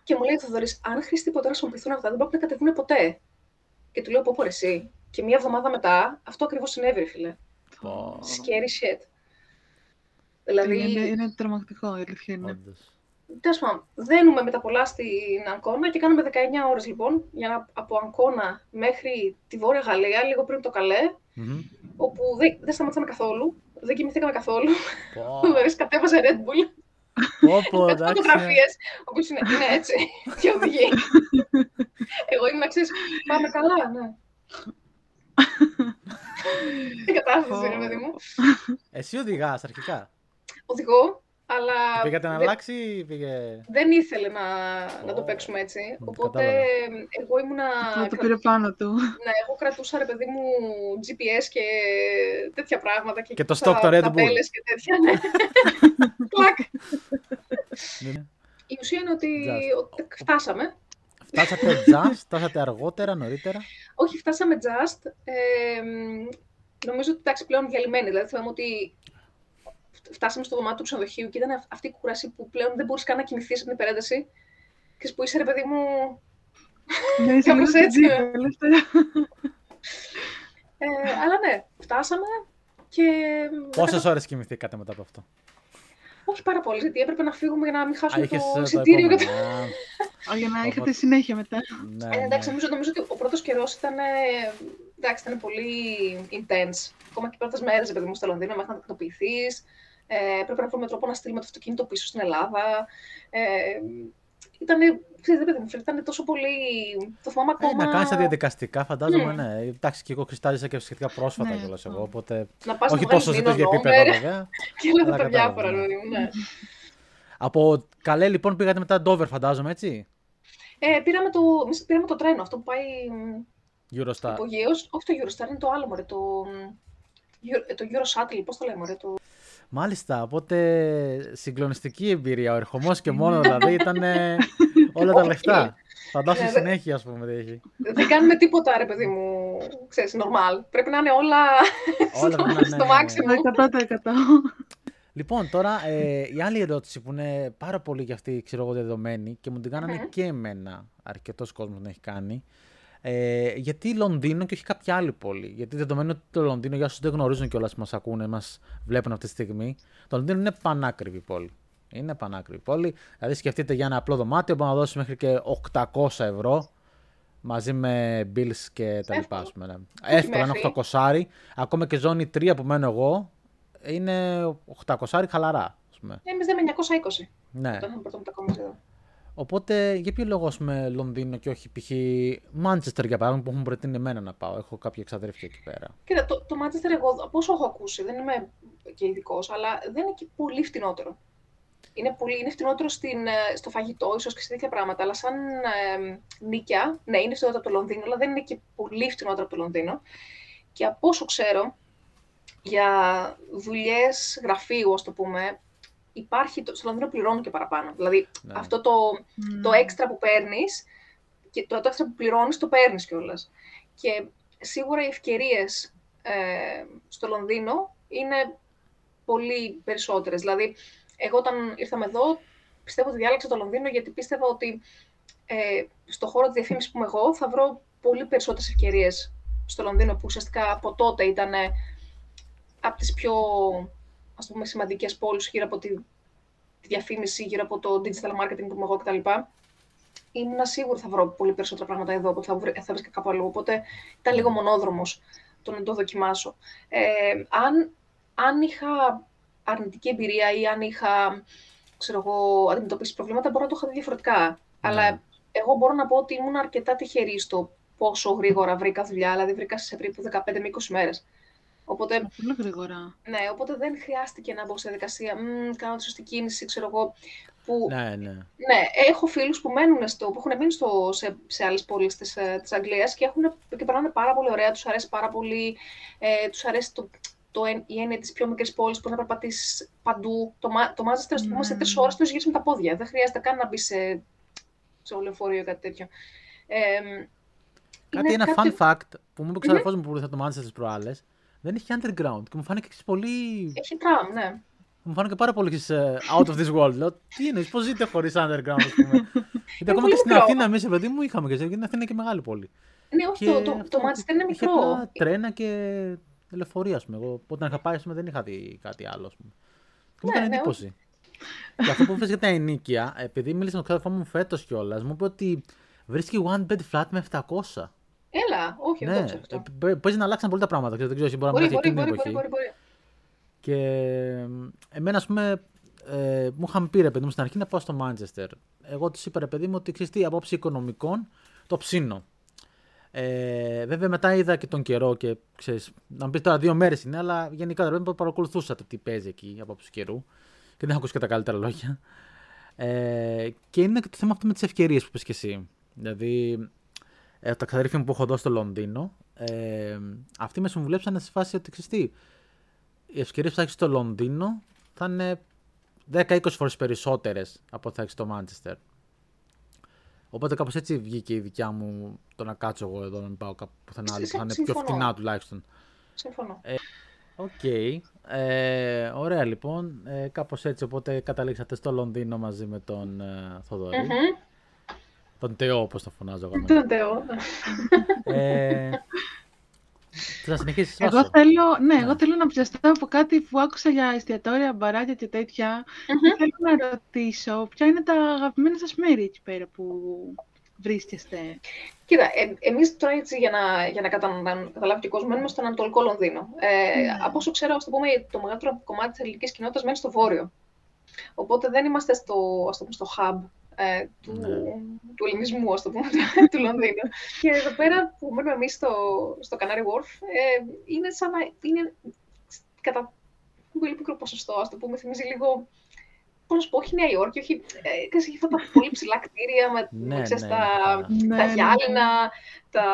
και μου λέει ο Θοδωρής, αν χρειαστεί ποτέ να χρησιμοποιηθούν αυτά, δεν πρέπει να κατεβούν ποτέ. Και του λέω, πω, πω εσύ. Και μία εβδομάδα μετά, αυτό ακριβώς συνέβη, φίλε. Oh. Scary shit. Δηλαδή... Είναι, είναι τρομακτικό, η αλήθεια είναι. Τέλος πάντων, δένουμε με τα πολλά στην Αγκώνα και κάνουμε 19 ώρες λοιπόν για να, από Αγκώνα μέχρι τη Βόρεια Γαλλία, λίγο πριν το Καλέ, mm-hmm. όπου δεν, δεν σταματήσαμε καθόλου, δεν κοιμηθήκαμε καθόλου. Oh. δηλαδή, κατέβαζε Red Bull. Πω, εντάξει. Φωτογραφίες, όπου είναι, είναι έτσι και οδηγεί. Εγώ είμαι να ξέρεις, πάμε καλά, ναι. Τι κατάσταση είναι, παιδί μου. Εσύ οδηγάς αρχικά; Οδηγώ, αλλά... Πήγατε να αλλάξει ή πήγε... Δεν ήθελε να, να το παίξουμε έτσι. Οπότε εγώ ήμουνα... Το πήρε πάνω του. Ναι, εγώ κρατούσα ρε παιδί μου GPS και τέτοια πράγματα. Και, και το stock το Red Bull. και τέτοια, ναι. Κλακ. Ναι. Η ουσία είναι ότι φτάσαμε. Φτάσατε just, φτάσατε αργότερα, νωρίτερα. Όχι, φτάσαμε just. Ε, νομίζω ότι εντάξει πλέον διαλυμένοι. Δηλαδή θυμάμαι ότι φτάσαμε στο δωμάτιο του ξενοδοχείου και ήταν αυτή η κούραση που πλέον δεν μπορείς καν να κοιμηθεί από την υπερένταση. Και που είσαι ρε παιδί μου; Ναι, Κάπως έτσι. ε, αλλά ναι, φτάσαμε και. Πόσες ώρες κοιμηθήκατε μετά από αυτό; Όχι πάρα πολύ, γιατί έπρεπε να φύγουμε για να μην χάσουμε το εισιτήριο. Για, για να έχετε συνέχεια μετά. Ναι, ε, εντάξει, ναι. νομίζω, νομίζω ότι ο πρώτος καιρός ήταν εντάξει, ήταν πολύ intense. Ακόμα και οι πρώτες μέρες, επειδή μου στο Λονδίνο, μέχρι να τακτοποιηθεί. Ε, πρέπει να βρούμε τρόπο να στείλουμε το αυτοκίνητο πίσω στην Ελλάδα. Ε, ήταν, ξέρετε, μου, ήταν τόσο πολύ. Το θυμάμαι ακόμα. Ε, να κάνεις τα διαδικαστικά, φαντάζομαι, ναι. ναι. Εντάξει, και εγώ κρυστάλλιζα και σχετικά πρόσφατα ναι. κιόλας εγώ. Οπότε... Να πας Όχι τόσο σε τέτοιο επίπεδο, βέβαια. και όλα τα διάφορα, ναι. ναι. Από καλέ, λοιπόν, πήγατε μετά Dover, φαντάζομαι, έτσι; Ε, πήραμε, το, πήραμε το τρένο, αυτό που πάει. Eurostar. Υπογείως. Όχι το Eurostar, είναι το άλλο, μωρέ, το, το Eurosatellite, πώς το λέμε, μωρέ, το... Μάλιστα, οπότε συγκλονιστική εμπειρία. Ο ερχομός και μόνος δηλαδή ήταν όλα τα λεφτά. Φαντάσου ναι, συνέχεια, ας πούμε, έχει. Δεν κάνουμε τίποτα, ρε παιδί μου, ξέρεις, normal. Πρέπει να είναι όλα, όλα στο, μάξιμο. 100%. Λοιπόν, τώρα ε, η άλλη ερώτηση που είναι πάρα πολύ για αυτή, ξέρω εγώ, δεδομένη και μου την κάνανε και εμένα, αρκετός κόσμος την έχει κάνει. Ε, γιατί Λονδίνο και όχι κάποια άλλη πόλη. Γιατί δεδομένου ότι το Λονδίνο, για όσους δεν γνωρίζουν κιόλας που μας ακούνε, μας βλέπουν αυτή τη στιγμή, το Λονδίνο είναι πανάκριβη πόλη. Είναι πανάκριβη πόλη. Δηλαδή, σκεφτείτε για ένα απλό δωμάτιο που να δώσει μέχρι και 800 ευρώ μαζί με bills και τα λοιπά. Ναι. Εύκολα είναι 800. Ακόμα και ζώνη 3 που μένω εγώ είναι 800 χαλαρά. Εμείς δεν με 920. Ναι. Όταν πρώτο Οπότε, για ποιο λόγο με Λονδίνο και όχι π.χ. Μάντσεστερ για παράδειγμα που έχουν προτείνει εμένα να πάω. Έχω κάποια εξαδέρφια εκεί πέρα. Κοίτα, το, το Μάντσεστερ, εγώ από όσο έχω ακούσει, δεν είμαι και ειδικός, αλλά δεν είναι και πολύ φτηνότερο. Είναι, πολύ, είναι φτηνότερο στην, ε, στο φαγητό, ίσως και σε τέτοια πράγματα. Αλλά σαν ε, νίκια, ναι, είναι φτηνότερο από το Λονδίνο, αλλά δεν είναι και πολύ φτηνότερο από το Λονδίνο. Και από όσο ξέρω, για δουλειές γραφείου, ας το πούμε, υπάρχει, στο Λονδίνο πληρώνουν και παραπάνω. Δηλαδή, ναι. αυτό το, το έξτρα που παίρνεις και το, το έξτρα που πληρώνεις, το παίρνεις κιόλας. Και σίγουρα οι ευκαιρίες ε, στο Λονδίνο είναι πολύ περισσότερες. Δηλαδή, εγώ όταν ήρθαμε εδώ, πιστεύω ότι διάλεξα το Λονδίνο γιατί πίστευα ότι ε, στο χώρο της διαφήμισης που είμαι εγώ θα βρω πολύ περισσότερες ευκαιρίες στο Λονδίνο που ουσιαστικά από τότε ήταν από τις πιο ας πούμε, σημαντικές πόλεις γύρω από τη, τη διαφήμιση, γύρω από το digital marketing που είμαι εγώ κτλ. Ήμουν σίγουρη θα βρω πολύ περισσότερα πράγματα εδώ από θα, θα βρίσκα κάπου αλλού. Οπότε ήταν λίγο μονόδρομος το να το δοκιμάσω. Ε, αν, αν είχα αρνητική εμπειρία ή αν είχα ξέρω εγώ, αντιμετωπίσει προβλήματα, μπορώ να το είχα δει διαφορετικά. Ναι. Αλλά εγώ μπορώ να πω ότι ήμουν αρκετά τυχερή στο πόσο γρήγορα βρήκα δουλειά, δηλαδή βρήκα σε περίπου 15 με 20 μέρες. Οπότε, πολύ γρήγορα. Ναι, οπότε δεν χρειάστηκε να μπω σε διαδικασία, κάνω τη σωστή κίνηση, ξέρω εγώ. Που, ναι, ναι. ναι, έχω φίλους που, μένουν στο, που έχουν μείνει στο, σε, σε άλλες πόλεις της της ε, Αγγλίας και, έχουν, και περνάνε πάρα πολύ ωραία, τους αρέσει πάρα πολύ, ε, τους αρέσει το, το, η έννοια της πιο μικρής πόλης που να περπατήσεις παντού. Το, το Μάζεστερ, ας πούμε, σε τρεις ώρες τους γυρίσει με τα πόδια. Δεν χρειάζεται καν να μπει σε, σε λεωφορείο ή κάτι τέτοιο. Ε, κάτι, ένα κάτι... fun fact που μου είπε ο ξαδερφός μου που ήρθε το Manchester τι προάλλες δεν έχει underground. Και μου φάνηκε πολύ. Έχει τραμ, ναι. Μου φάνηκε πάρα πολύ out of this world. Λέω, τι είναι, πώς ζείτε χωρίς underground, ας πούμε; Γιατί ακόμα και στην Αθήνα, εμείς παιδί μου είχαμε και γιατί την Αθήνα και μεγάλη πόλη. Ναι, όχι, το, το, το Manchester είναι μικρό. Είχε τρένα και λεωφορεία, ας πούμε. Εγώ όταν είχα πάει, πούμε, δεν είχα δει κάτι άλλο, ας πούμε. Και μου έκανε ναι, εντύπωση. και αυτό που είπε για τα ενίκεια, επειδή μίλησα με τον ξάδερφό μου φέτος κιόλας, μου είπε ότι βρίσκει one bed flat με 700. Έλα, όχι, ναι. δεν αυτό. Παίζει να αλλάξαν πολύ τα πράγματα. Δεν ξέρω, μπορεί, μπορεί, να μπορεί, μπορεί, μπορεί, μπορεί, μπορεί, Και εμένα, ας πούμε, ε, μου είχαν πει ρε παιδί μου στην αρχή να πάω στο Μάντσεστερ. Εγώ τους είπα ρε παιδί μου ότι ξέρεις τι, απόψη οικονομικών το ψήνω. Ε, βέβαια μετά είδα και τον καιρό και ξέρεις, να μου πεις τώρα δύο μέρες είναι, αλλά γενικά δεν παρακολουθούσα το τι παίζει εκεί από τους καιρού και δεν έχω ακούσει και τα καλύτερα λόγια. Ε, και είναι και το θέμα αυτό με τις ευκαιρίες που 'πες και εσύ. Δηλαδή, ε, τα ξαδέρφια μου που έχω εδώ στο Λονδίνο, ε, αυτοί με συμβουλέψαν σε φάση ότι ξέρεις οι ευκαιρίες που θα έχεις στο Λονδίνο θα είναι 10-20 φορές περισσότερες από ό,τι θα έχεις στο Μάντσεστερ. Οπότε κάπως έτσι βγήκε η δικιά μου το να κάτσω εγώ εδώ να μην πάω κάπου πουθενά άλλο που θα είναι πιο φτηνά τουλάχιστον. Συμφωνώ. Ε, OK. Okay. Ε, ωραία λοιπόν. Ε, Κάπως έτσι οπότε καταλήξατε στο Λονδίνο μαζί με τον ε, Θοδωρή. Mm-hmm. Τον Τεό, όπως το φωνάζω εγώ. Τον Τεό. ε, θα συνεχίσεις. Εγώ θέλω, ναι, εγώ θέλω να πιαστώ από κάτι που άκουσα για εστιατόρια, μπαράκια και τέτοια. Θέλω να ρωτήσω ποια είναι τα αγαπημένα σας μέρη εκεί πέρα που βρίσκεστε; Κοίτα, ε, εμείς τώρα έτσι για να, για να, κατα, να καταλάβει και ο κόσμος, μένουμε στον Ανατολικό Λονδίνο. Ε, ναι. Από όσο ξέρω, ας το, πούμε, το μεγαλύτερο κομμάτι της ελληνικής κοινότητας μένει στο Βόρειο. Οπότε δεν είμαστε στο, ας το πούμε, στο hub ε, του, ναι. του ελληνισμού, ας το πούμε, του Λονδίνου. και εδώ πέρα που μένουμε εμείς στο, στο Canary Wharf, ε, είναι σαν να είναι κατά πολύ μικρό ποσοστό, ας το πούμε, θυμίζει λίγο Πώς να σου πω, όχι Νέα Υόρκη, όχι. Ε, έχει αυτά τα πολύ ψηλά κτίρια με, ναι, ξέρεις, ναι, τα, ναι, τα ναι, γυάλινα, τα,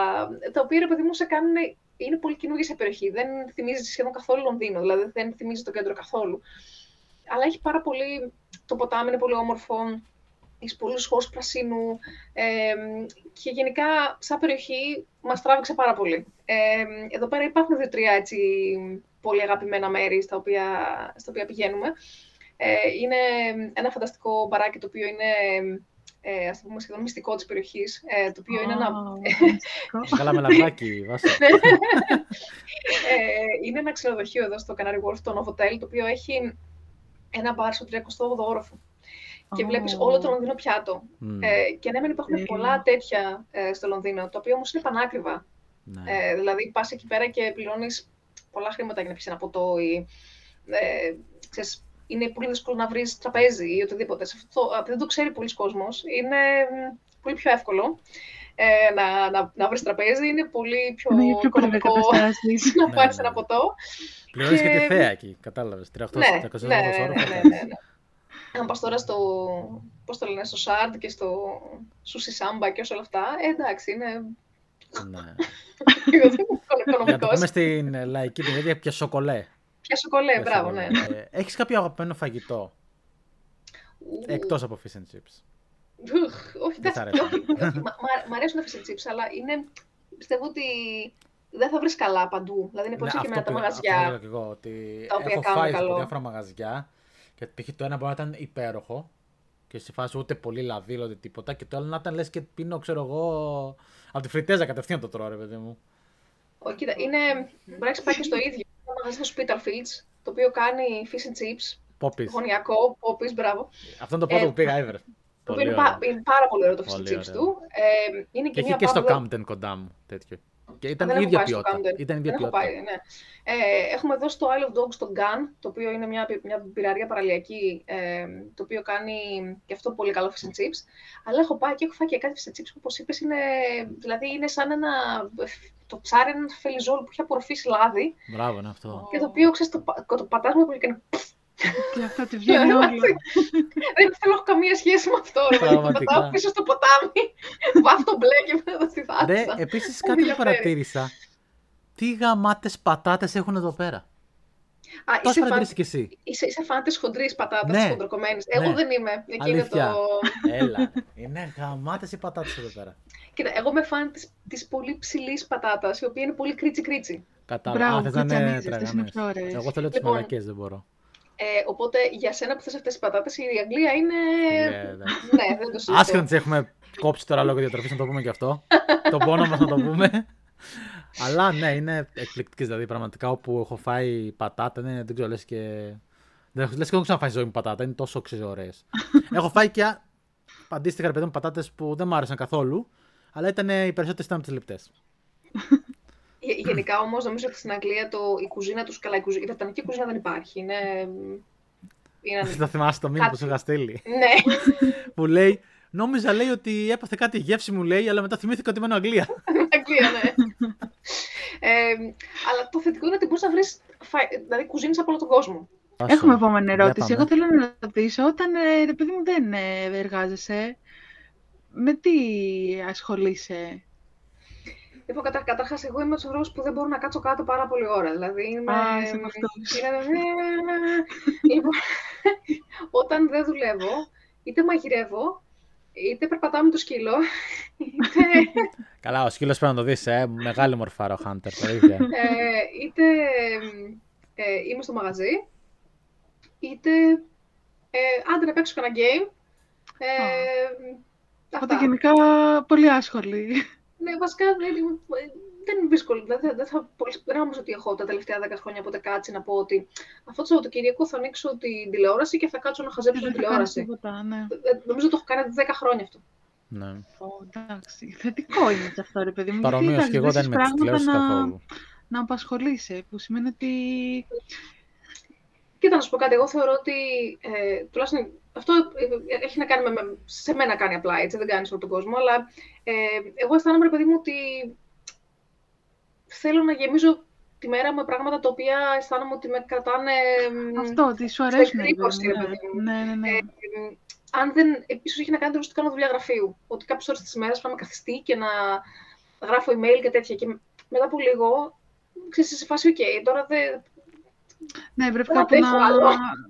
τα οποία ρε παιδί μου σε κάνουν. Είναι πολύ καινούργια σε περιοχή. Δεν θυμίζει σχεδόν καθόλου Λονδίνο, δηλαδή δεν θυμίζει το κέντρο καθόλου. Αλλά έχει πάρα πολύ. Το ποτάμι είναι πολύ όμορφο έχει πολλού χώρου πρασίνου ε, και γενικά σαν περιοχή μας τράβηξε πάρα πολύ. Ε, εδώ πέρα υπάρχουν δύο-τρία έτσι πολύ αγαπημένα μέρη στα οποία, στα οποία πηγαίνουμε. Ε, είναι ένα φανταστικό μπαράκι το οποίο είναι ε, ας το πούμε σχεδόν μυστικό της περιοχής, ε, το οποίο oh, είναι ένα... Καλά με λαμπράκι, βάση. ε, είναι ένα ξενοδοχείο εδώ στο Canary Wharf, το Novotel, το οποίο έχει ένα μπαρ στο 38ο όροφο και βλέπεις όλο το Λονδίνο πιάτο. Ε, και ναι, υπάρχουν mm. πολλά τέτοια ε, στο Λονδίνο, το οποίο όμως είναι πανάκριβα. Ναι. Ε, δηλαδή, πας εκεί πέρα και πληρώνεις πολλά χρήματα για να πιεις ένα ποτό ή. Ε, ξέρεις, είναι πολύ δύσκολο να βρεις τραπέζι ή οτιδήποτε. Σε αυτό, δεν το ξέρει πολλοί κόσμος. Είναι πολύ πιο εύκολο ε, να, να, να βρεις τραπέζι. Είναι πολύ πιο, είναι πιο οικονομικό να πάρεις ένα ποτό. Πληρώνεις και... και τη θέα εκεί, κατάλαβες. 300 ναι, ναι, ναι, ναι, ναι, ναι. Αν πας τώρα στο, πώς το λένε, στο Shard και στο Sushi Samba και όλα αυτά, ε, εντάξει, είναι... Ναι. Για να το πούμε στην λαϊκή την ίδια πια σοκολέ. Πια σοκολέ, μπράβο, ναι. Ε, έχεις κάποιο αγαπημένο φαγητό, εκτός από fish and chips. όχι, όχι, μ' αρέσουν τα fish and chips, αλλά είναι, πιστεύω ότι δεν θα βρεις καλά παντού. Δηλαδή είναι πολύ ναι, συγκεκριμένα τα μαγαζιά. Αυτό και εγώ, ότι τα οποία έχω φάει καλό. διάφορα μαγαζιά και π.χ. το ένα μπορεί να ήταν υπέροχο και στη φάση ούτε πολύ λαδί, ούτε τίποτα. Και το άλλο να ήταν λες και πίνω, ξέρω εγώ, από τη φριτέζα κατευθείαν το τρώω, ρε παιδί μου. Όχι, κοίτα, είναι. Μπορεί να έχει πάει και στο ίδιο. Ένα μαγαζί στο Spitalfields, το οποίο κάνει fish and chips. Poppies. Γωνιακό, poppies, μπράβο. Αυτό είναι το πρώτο ε, που πήγα, ever. Το είναι, είναι πάρα πολύ ωραίο το fish and chips του. Ε, είναι και, και έχει και στο Camden κοντά μου τέτοιο. Και ήταν η ίδια ποιότητα. Ήταν ίδια ποιότητα. Πάει, ναι. ε, έχουμε εδώ στο Isle of Dogs το Gun, το οποίο είναι μια, μια πυραρία παραλιακή, ε, το οποίο κάνει και αυτό πολύ καλό fish and chips. Αλλά έχω πάει και έχω φάει και κάτι fish and chips που, όπως είπες, είναι, δηλαδή είναι σαν ένα, το ψάρι ένα φελιζόλ που έχει απορροφήσει λάδι. Μπράβο, είναι αυτό. Και το οποίο, ξέρεις, το, το πατάς με πολύ και και αυτό τη βγαίνει όλο. Δεν θέλω καμία σχέση με αυτό. Πατάω πίσω στο ποτάμι, βάφω μπλε και μετά στη θάλασσα. Ναι, επίσης κάτι που παρατήρησα. Τι γαμάτες πατάτες έχουν εδώ πέρα; Α, είσαι φαν... και εσύ. Είσαι, είσαι φαν της χοντρής πατάτας, ναι. χοντροκομμένης. Εγώ ναι. δεν είμαι. Εκεί είναι το... Έλα. Είναι γαμάτες οι πατάτες εδώ πέρα. Κοίτα, εγώ είμαι φαν της, της πολύ ψηλής πατάτας, η οποία είναι πολύ κρίτσι κρίτσι. Κατάλαβα. Α, θες να είναι Εγώ θέλω τις λοιπόν, μαλακές, δεν μπορώ. Ε, οπότε για σένα που θες αυτές τις πατάτες η Αγγλία είναι... Yeah, ναι. ναι, δεν το συζητώ. Άσχετα τις έχουμε κόψει τώρα λόγω διατροφής, να το πούμε και αυτό. το πόνο μας να το πούμε. Αλλά ναι, είναι εκπληκτικές, δηλαδή πραγματικά όπου έχω φάει πατάτα, ναι, δεν ξέρω, λες και... Δεν λες και δεν ξαναφάει ζωή μου πατάτα, είναι τόσο ωραίες. έχω φάει και αντίστοιχα ρε παιδί μου πατάτες που δεν μου άρεσαν καθόλου, αλλά ήταν οι περισσότερες ήταν από τις λεπτές. Γενικά όμως νομίζω ότι στην Αγγλία το, η κουζίνα τους καλά, η, κουζίνα, η βρετανική κουζίνα δεν υπάρχει. Είναι. είναι... Θα θυμάσαι το μήνυμα που σου είχα στείλει. Ναι. που λέει, νόμιζα λέει ότι έπαθε κάτι γεύση μου λέει, αλλά μετά θυμήθηκα ότι μένω Αγγλία. Αγγλία, ναι. ε, αλλά το θετικό είναι ότι μπορείς να βρεις δηλαδή, κουζίνες από όλο τον κόσμο. Έχουμε επόμενη ερώτηση. Εγώ θέλω να ρωτήσω, όταν ε, ρε παιδί μου δεν ε, εργάζεσαι, με τι ασχολείσαι; Λοιπόν, κατα, καταρχάς, εγώ είμαι του που δεν μπορώ να κάτσω κάτω πάρα πολύ ώρα. Δηλαδή, είμαι... Α, είσαι είναι... λοιπόν, όταν δεν δουλεύω, είτε μαγειρεύω, είτε περπατάω με το σκύλο, είτε... Καλά, ο σκύλος πρέπει να το δεις, ε. Μεγάλη μορφάρα ο Χάντερ, το ίδιο. ε, είτε ε, είμαι στο μαγαζί, είτε ε, άντε να παίξω κανένα game. Ε, Οπότε γενικά πολύ άσχολη. Ναι, βασικά δεν, δεν είναι δύσκολο. Δεν, δεν, θα, δεν νομίζω ότι έχω τα τελευταία 10 χρόνια ποτέ κάτσει να πω ότι αυτό το Σαββατοκύριακο θα ανοίξω την τηλεόραση και θα κάτσω να χαζέψω την τηλεόραση. Τίποτα, ναι. Νομίζω ότι το έχω κάνει 10 χρόνια αυτό. Ναι. Oh, εντάξει. Θετικό είναι και αυτό, ρε παιδί μου. Παρομοίως και εγώ δεν με τις να, καθόλου. να απασχολείσαι, που σημαίνει ότι... Κοίτα, να σου πω κάτι. Εγώ θεωρώ ότι ε, τουλάχιστον αυτό ε, έχει να κάνει με, σε μένα κάνει απλά, έτσι, δεν κάνει σε όλο τον κόσμο, αλλά ε, εγώ αισθάνομαι, ρε παιδί μου, ότι θέλω να γεμίζω τη μέρα με πράγματα τα οποία αισθάνομαι ότι με κρατάνε. Αυτό, ότι σου αρέσουν. Ναι, ναι, ναι, ναι. Ε, αν δεν. ίσως έχει να κάνει ότι κάνω δουλειά γραφείου. Ότι κάποιες ώρες της μέρας πρέπει να με καθιστεί και να γράφω email και τέτοια. Και μετά από λίγο, ξέρεις, σε φάση, OK, τώρα δεν. Ναι, πρέπει κάπου να,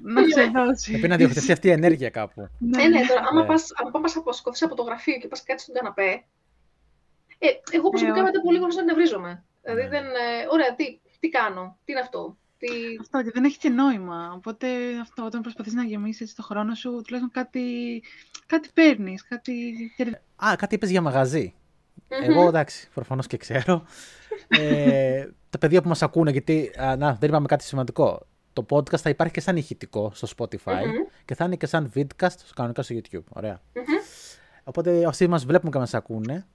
να ξεδώσει. Πρέπει να διοχετευτεί αυτή η ενέργεια κάπου. Ναι, ναι, τώρα, άμα πας, πας από το γραφείο και πας κάτι στον καναπέ, ε, εγώ προσωπικά ε, μετά από λίγο να νευρίζομαι. Δηλαδή, ναι. δεν, ε, ωραία, τι, τι κάνω, τι είναι αυτό. Τι... Αυτό και δεν έχει και νόημα. Οπότε αυτό, όταν προσπαθείς να γεμίσεις το χρόνο σου, τουλάχιστον κάτι, κάτι παίρνεις, κάτι... Α, κάτι είπες για μαγαζι Εγώ εντάξει, προφανώς και ξέρω. ε, τα παιδιά που μας ακούνε, γιατί α, να, δεν είπαμε κάτι σημαντικό. Το podcast θα υπάρχει και σαν ηχητικό στο Spotify και θα είναι και σαν vidcast στο κανονικά στο YouTube. Ωραία. Οπότε όσοι μας βλέπουν και μας ακούνε,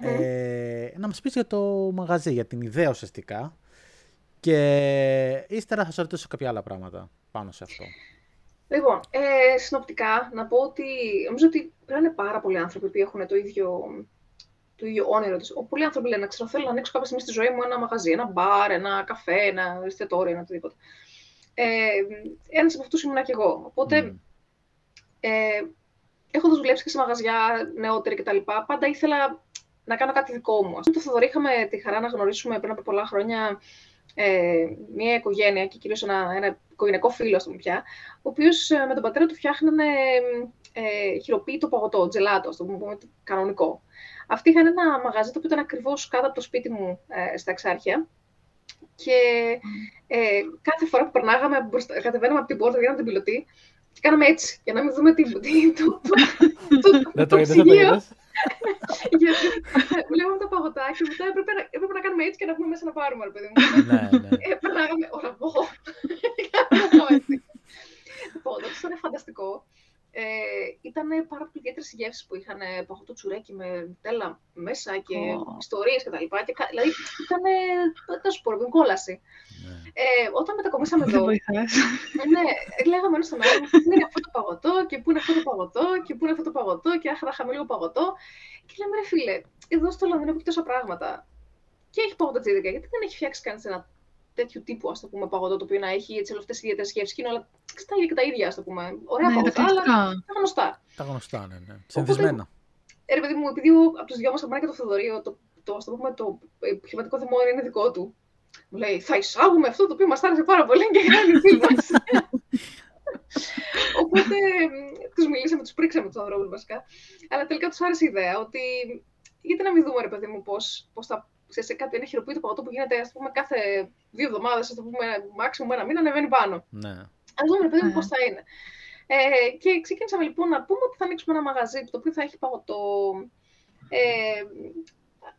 ε, να μας πεις για το μαγαζί, για την ιδέα ουσιαστικά και ύστερα θα σα ρωτήσω κάποια άλλα πράγματα πάνω σε αυτό. Λοιπόν, ε, συνοπτικά να πω ότι νομίζω ότι πρέπει να είναι πάρα πολλοί άνθρωποι που έχουν το ίδιο, το ίδιο όνειρο. Πολλοί άνθρωποι λένε, ξέρω, θέλω να ανοίξω κάποια στιγμή στη ζωή μου ένα μαγαζί, ένα μπαρ, ένα καφέ, ένα εστιατόριο, ένα οτιδήποτε. Ε, ένας από αυτούς ήμουν και εγώ. Οπότε, mm. ε, έχοντας δουλέψει και σε μαγαζιά νεότερη κτλ., πάντα ήθελα να κάνω κάτι δικό μου. Με το Θοδωρή είχαμε τη χαρά να γνωρίσουμε πριν από πολλά χρόνια ε, μια οικογένεια και κυρίως ένα, ένα οικογενειακό φίλο, ας πούμε πια, ο οποίος ε, με τον πατέρα του φτιάχνανε ε, χειροποίητο παγωτό, τζελάτος, ας το πούμε κανονικό. Αυτοί είχαν ένα μαγαζί το οποίο ήταν ακριβώς κάτω από το σπίτι μου ε, στα Εξάρχεια και ε, κάθε φορά που περνάγαμε, κατεβαίναμε από την πόρτα, βγαίναμε την πιλωτή και κάναμε έτσι, για να μην δούμε τι, το, το, το, το, το, γιατί βλέπαμε τα παγωτά και μετά έπρεπε να, έπρεπε να κάνουμε έτσι και να βγούμε μέσα να πάρουμε, ρε παιδί μου. ναι, ναι. Ε, περνάγαμε όλα από Λοιπόν, το ήταν φανταστικό. Ε, ήταν πάρα πολύ ιδιαίτερες οι γεύσει που είχαν παγωτό τσουρέκι με τέλα μέσα και oh. ιστορίες κτλ. Δηλαδή ήταν. Δεν σου πω, κόλαση. Ναι. Ε, όταν μετακομίσαμε εδώ. ναι, λέγαμε ένα στον άλλο πού είναι αυτό το παγωτό και πού είναι αυτό το παγωτό και πού είναι αυτό το παγωτό και άχα, είχαμε λίγο παγωτό. Και λέμε, ρε φίλε, εδώ στο Λονδίνο έχει τόσα πράγματα. Και έχει παγωτό τσίδικα, γιατί δεν έχει φτιάξει κανείς ένα τέτοιου τύπου ας το πούμε, παγωτό το οποίο να έχει έτσι, αυτές τις ιδιαίτερες γεύσεις και είναι όλα τα ίδια και τα ίδια, ας το πούμε. Ωραία ναι, παγωτά, αλλά τα γνωστά. Τα γνωστά, ναι, ναι. Συνηθισμένα. Ε, ρε παιδί μου, επειδή από τους δυο μας, και το Θεοδωρείο, το, το, το, το, το επιχειρηματικό θυμό είναι δικό του, μου λέει, θα εισάγουμε αυτό το οποίο μας άρεσε πάρα πολύ και κάνει φίλοι μας. Οπότε τους μιλήσαμε, τους πρίξαμε του ανθρώπου βασικά. Αλλά τελικά τους άρεσε η ιδέα ότι γιατί να μην δούμε, ρε παιδί μου, πώς θα σε κάτι, ένα χειροποίητο παγωτό που γίνεται ας πούμε, κάθε δύο εβδομάδες, ας το πούμε, maximum ένα μήνα, ανεβαίνει πάνω. Ναι. Α δούμε, ρε παιδί μου, πώς θα είναι. Ε, και ξεκίνησαμε λοιπόν να πούμε ότι θα ανοίξουμε ένα μαγαζί το οποίο θα έχει παγωτό. Ε,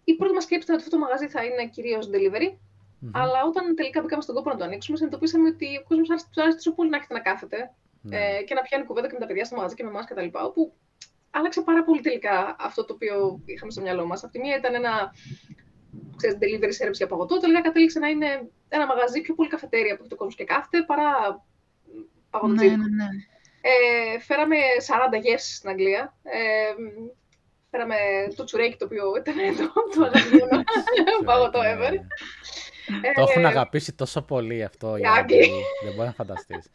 η πρώτη μας σκέψη ήταν ότι αυτό το μαγαζί θα είναι κυρίως delivery. Mm-hmm. Αλλά όταν τελικά μπήκαμε στον κόπο να το ανοίξουμε, συνειδητοποίησαμε ότι ο κόσμος άρεσε τόσο πολύ να έχετε να κάθεται ναι. ε, και να πιάνει κουβέντα και με τα παιδιά στο μαγαζί και με εμάς κτλ. Όπου άλλαξε πάρα πολύ τελικά αυτό το οποίο είχαμε στο μυαλό μας. Από τη μία ήταν ένα ξέρεις, delivery service για παγωτό, τελικά κατέληξε να είναι ένα μαγαζί πιο πολύ καφετέρια που έχει το κόσμος και κάθεται παρά παγωτζίδι. Ναι, ναι, ναι. Ε, φέραμε 40 γεύσεις στην Αγγλία. Ε, φέραμε το τσουρέκι το οποίο ήταν το, το αγαπημένο παγωτό ever. Το έχουν ε, αγαπήσει τόσο πολύ αυτό οι Άγγλοι. Δεν μπορεί να φανταστείς.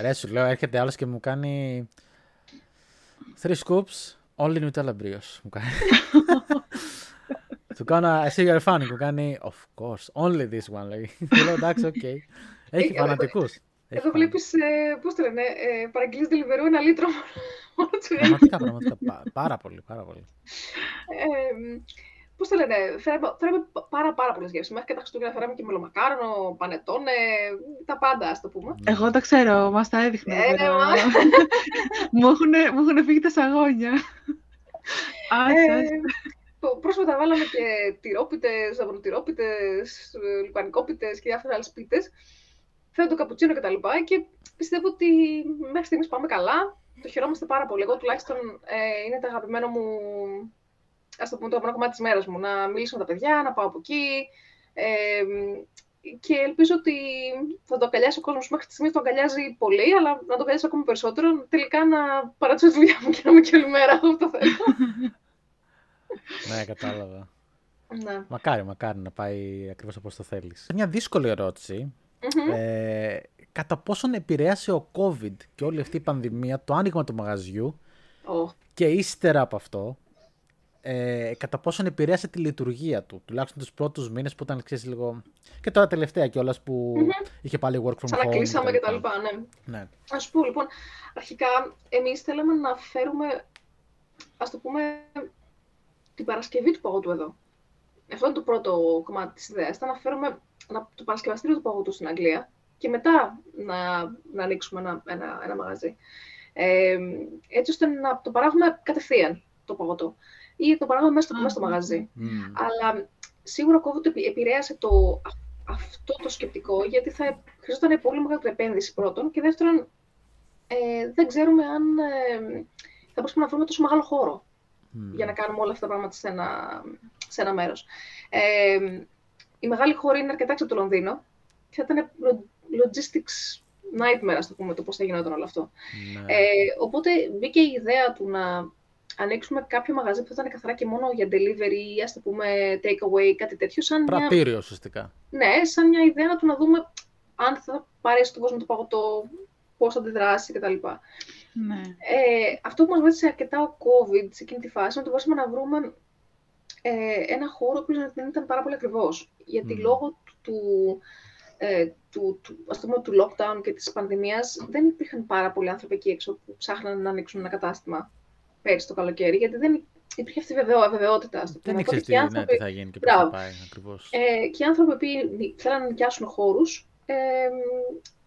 Ρε σου λέω, έρχεται άλλος και μου κάνει three scoops, only Nutella brioche. Μου κάνει. Του κάνω, εσύ you're funny, μου κάνει, of course, only this one, λέει. λέω, εντάξει, οκ. Έχει ε, φανατικούς. Εδώ βλέπεις, ε, πώς το λένε, ε, παραγγείλει delivery ένα λίτρο μόνο του Πραγματικά, πραγματικά. πάρα πολύ, πάρα πολύ. Ε, Πώς το λένε, φέραμε, φέραμε πάρα, πάρα πολλές γεύσεις. Μέχρι και τα Χριστούγεννα φέραμε και μελομακάρονο, πανετόνε, τα πάντα, ας το πούμε. Εγώ τα ξέρω, μας τα έδειχνε. Ε, ναι, μου έχουν φύγει τα σαγόνια. Ε, πρόσφατα βάλαμε και τυρόπιτες, ζαβροτυρόπιτες, λουκανικόπιτες και διάφορες άλλες πίτες. Φέραμε το καπουτσίνο κτλ. Και, και πιστεύω ότι μέχρι στιγμής πάμε καλά. το χαιρόμαστε πάρα πολύ. Εγώ τουλάχιστον ε, είναι το αγαπημένο μου, ας το πούμε, το αγαπημένο κομμάτι της μέρας μου. Να μιλήσω με τα παιδιά, να πάω από εκεί. Ε, και ελπίζω ότι θα το αγκαλιάσει ο κόσμος μέχρι τη στιγμής το αγκαλιάζει πολύ, αλλά να το αγκαλιάσει ακόμα περισσότερο. Τελικά να παρατσώ τη δουλειά μου και να είμαι και όλη μέρα αυτό το θέλω. ναι, κατάλαβα. Ναι. Μακάρι, μακάρι να πάει ακριβώς όπως το θέλεις. Μια δύσκολη Ε, κατά πόσον επηρέασε ο COVID και όλη αυτή η πανδημία το άνοιγμα του μαγαζιού oh. και ύστερα από αυτό ε, κατά πόσον επηρέασε τη λειτουργία του. Τουλάχιστον τους πρώτους μήνες που ήταν ξέρεις, λίγο. και τώρα τελευταία κιόλας που mm-hmm. είχε πάλι work from home. Ξανακλείσαμε και τα λοιπά, ναι. ναι. Α πω λοιπόν, αρχικά εμείς θέλαμε να φέρουμε, ας το πούμε, την Παρασκευή του παγωτού εδώ. Αυτό είναι το πρώτο κομμάτι της ιδέας. Ήταν να φέρουμε το παρασκευαστήριο του παγωτού στην Αγγλία και μετά να, να ανοίξουμε ένα, ένα, ένα μαγαζί. Ε, έτσι ώστε να το παράγουμε κατευθείαν το παγωτό ή το παράγουμε μέσα στο, μέσα στο μαγαζί. Αλλά σίγουρα κόβω ότι επηρέασε το, αυτό το σκεπτικό, γιατί θα χρειαζόταν πολύ μεγάλη επένδυση πρώτον και δεύτερον, ε, δεν ξέρουμε αν ε, θα μπορούσαμε να βρούμε τόσο μεγάλο χώρο για να κάνουμε όλα αυτά τα πράγματα σε ένα, σε ένα μέρος. Ε, η μεγάλη χώρη είναι αρκετά έξω από το Λονδίνο και θα ήταν logistics nightmare, ας το πούμε, το πώς θα γινόταν όλο αυτό. Ναι. Ε, οπότε μπήκε η ιδέα του να ανοίξουμε κάποιο μαγαζί που θα ήταν καθαρά και μόνο για delivery ή ας το πούμε take away, κάτι τέτοιο. Σαν Πρατήριο μια... ουσιαστικά. Ναι, σαν μια ιδέα να του να δούμε αν θα πάρει στον κόσμο το παγωτό, πώς θα αντιδράσει κτλ. Ναι. Ε, αυτό που μας βοήθησε αρκετά ο COVID σε εκείνη τη φάση, είναι ότι μπορούσαμε να βρούμε ε, ένα χώρο που δεν ήταν πάρα πολύ ακριβώς. Γιατί mm. λόγω του, ε, του, του, ας πούμε, του lockdown και της πανδημίας δεν υπήρχαν πάρα πολλοί άνθρωποι εκεί έξω που ψάχναν να ανοίξουν ένα κατάστημα πέρυσι το καλοκαίρι, γιατί δεν υπήρχε αυτή η αβεβαιότητα. Δεν ήξερες τι, άνθρωποι... ναι, τι θα γίνει και πώς θα πάει ακριβώς. Ε, και οι άνθρωποι που θέλαν να νοικιάσουν χώρους, ε,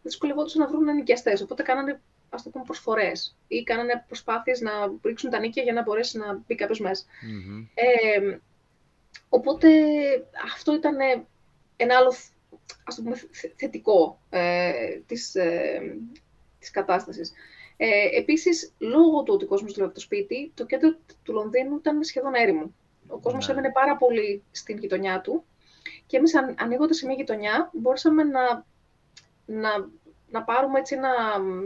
δυσκολευόντουσαν να βρουν νοικιαστές. Οπότε κάνανε ας το πούμε, προσφορές ή κάνανε προσπάθειες να ρίξουν τα νίκια για να μπορέσει να μπει κάποιος μέσα. Mm-hmm. Ε, οπότε αυτό ήταν ένα άλλο ας το πούμε, θετικό ε, της, ε, της κατάστασης. Ε, Επίσης, λόγω του ότι ο κόσμος δουλεύει από το σπίτι, το κέντρο του Λονδίνου ήταν σχεδόν έρημο. Ο κόσμος ναι. έμενε πάρα πολύ στην γειτονιά του. Και εμείς, ανοίγοντας σε μια γειτονιά, μπορούσαμε να, να, να πάρουμε έτσι ένα,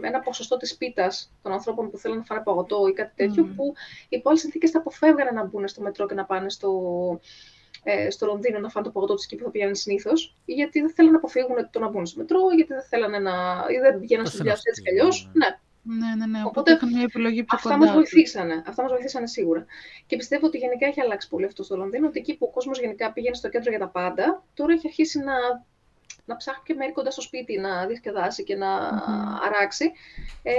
ένα ποσοστό της πίτας των ανθρώπων που θέλουν να φάνε παγωτό ή κάτι τέτοιο, mm. που υπό άλλε συνθήκες θα αποφεύγανε να μπουν στο μετρό και να πάνε στο, ε, στο Λονδίνο να φάνε το παγωτό τους εκεί που θα πηγαίνουν συνήθως, γιατί δεν θέλουν να αποφύγουν το να μπουν στο μετρό, γιατί δεν θέλανε να. ή δεν πηγαίνουν στη δουλειά έτσι κι αλλιώς. Ναι. ναι. Ναι, ναι, ναι. Οπότε, Οπότε μια επιλογή πιο αυτά μας βοηθήσανε. Αυτά μας βοηθήσανε σίγουρα. Και πιστεύω ότι γενικά έχει αλλάξει πολύ αυτό στο Λονδίνο. Ότι εκεί που ο κόσμος γενικά πήγαινε στο κέντρο για τα πάντα, τώρα έχει αρχίσει να, να ψάχνει και μέρη κοντά στο σπίτι να διασκεδάσει και να mm-hmm. αράξει. Ε,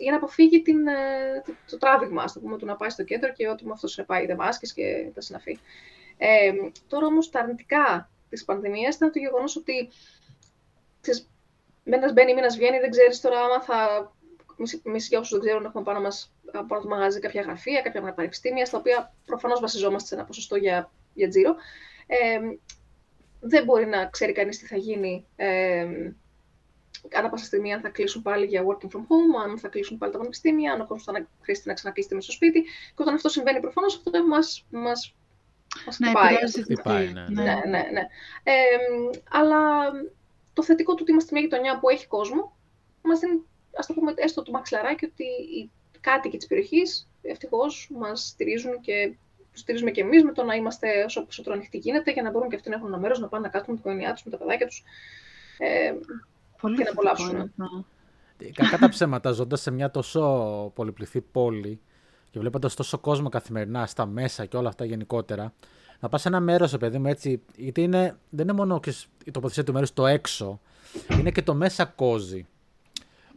για να αποφύγει την, ε, το, το τράβηγμα, ας πούμε, του να πάει στο κέντρο και ό,τι με αυτός σε πάει, είτε μάσκε και τα συναφή. Ε, τώρα όμως τα αρνητικά της πανδημίας ήταν το γεγονός ότι. Ξέρεις, Μένα μπαίνει, μήνας βγαίνει, δεν ξέρεις τώρα άμα θα Εμεί, για όσους δεν ξέρουν, έχουμε πάνω μας από το μαγαζί κάποια γραφεία, κάποια πανεπιστήμια, στα οποία προφανώς βασιζόμαστε σε ένα ποσοστό για, για τζίρο. Ε, δεν μπορεί να ξέρει κανείς τι θα γίνει ε, ανά πάσα στιγμή, αν θα κλείσουν πάλι για working from home, αν θα κλείσουν πάλι τα πανεπιστήμια, αν ο κόσμος θα χρειαστεί να ξανακλείσει μέσα στο σπίτι. Και όταν αυτό συμβαίνει, προφανώς αυτό μας μας, μας ναι, χτυπάει. Ναι, ναι. ναι, ναι, ναι. Ε, αλλά το θετικό του ότι είμαστε μια γειτονιά που έχει κόσμο, μας δίνει ας το πούμε έστω το μαξιλαράκι ότι οι κάτοικοι της περιοχής ευτυχώς μας στηρίζουν και στηρίζουμε και εμείς με το να είμαστε όσο περισσότερο ανοιχτοί γίνεται για να μπορούν και αυτοί να έχουν ένα μέρος να πάνε να κάτσουν με την οικογένειά τους, με τα παιδάκια τους ε, Πολύ και να απολαύσουν. Κακά τα ψέματα, ζώντας σε μια τόσο πολυπληθή πόλη και βλέποντας τόσο κόσμο καθημερινά στα μέσα και όλα αυτά γενικότερα, να πας σε ένα μέρος, παιδί μου, έτσι, γιατί είναι, δεν είναι μόνο η τοποθεσία του μέρους το έξω, είναι και το μέσα κόζι.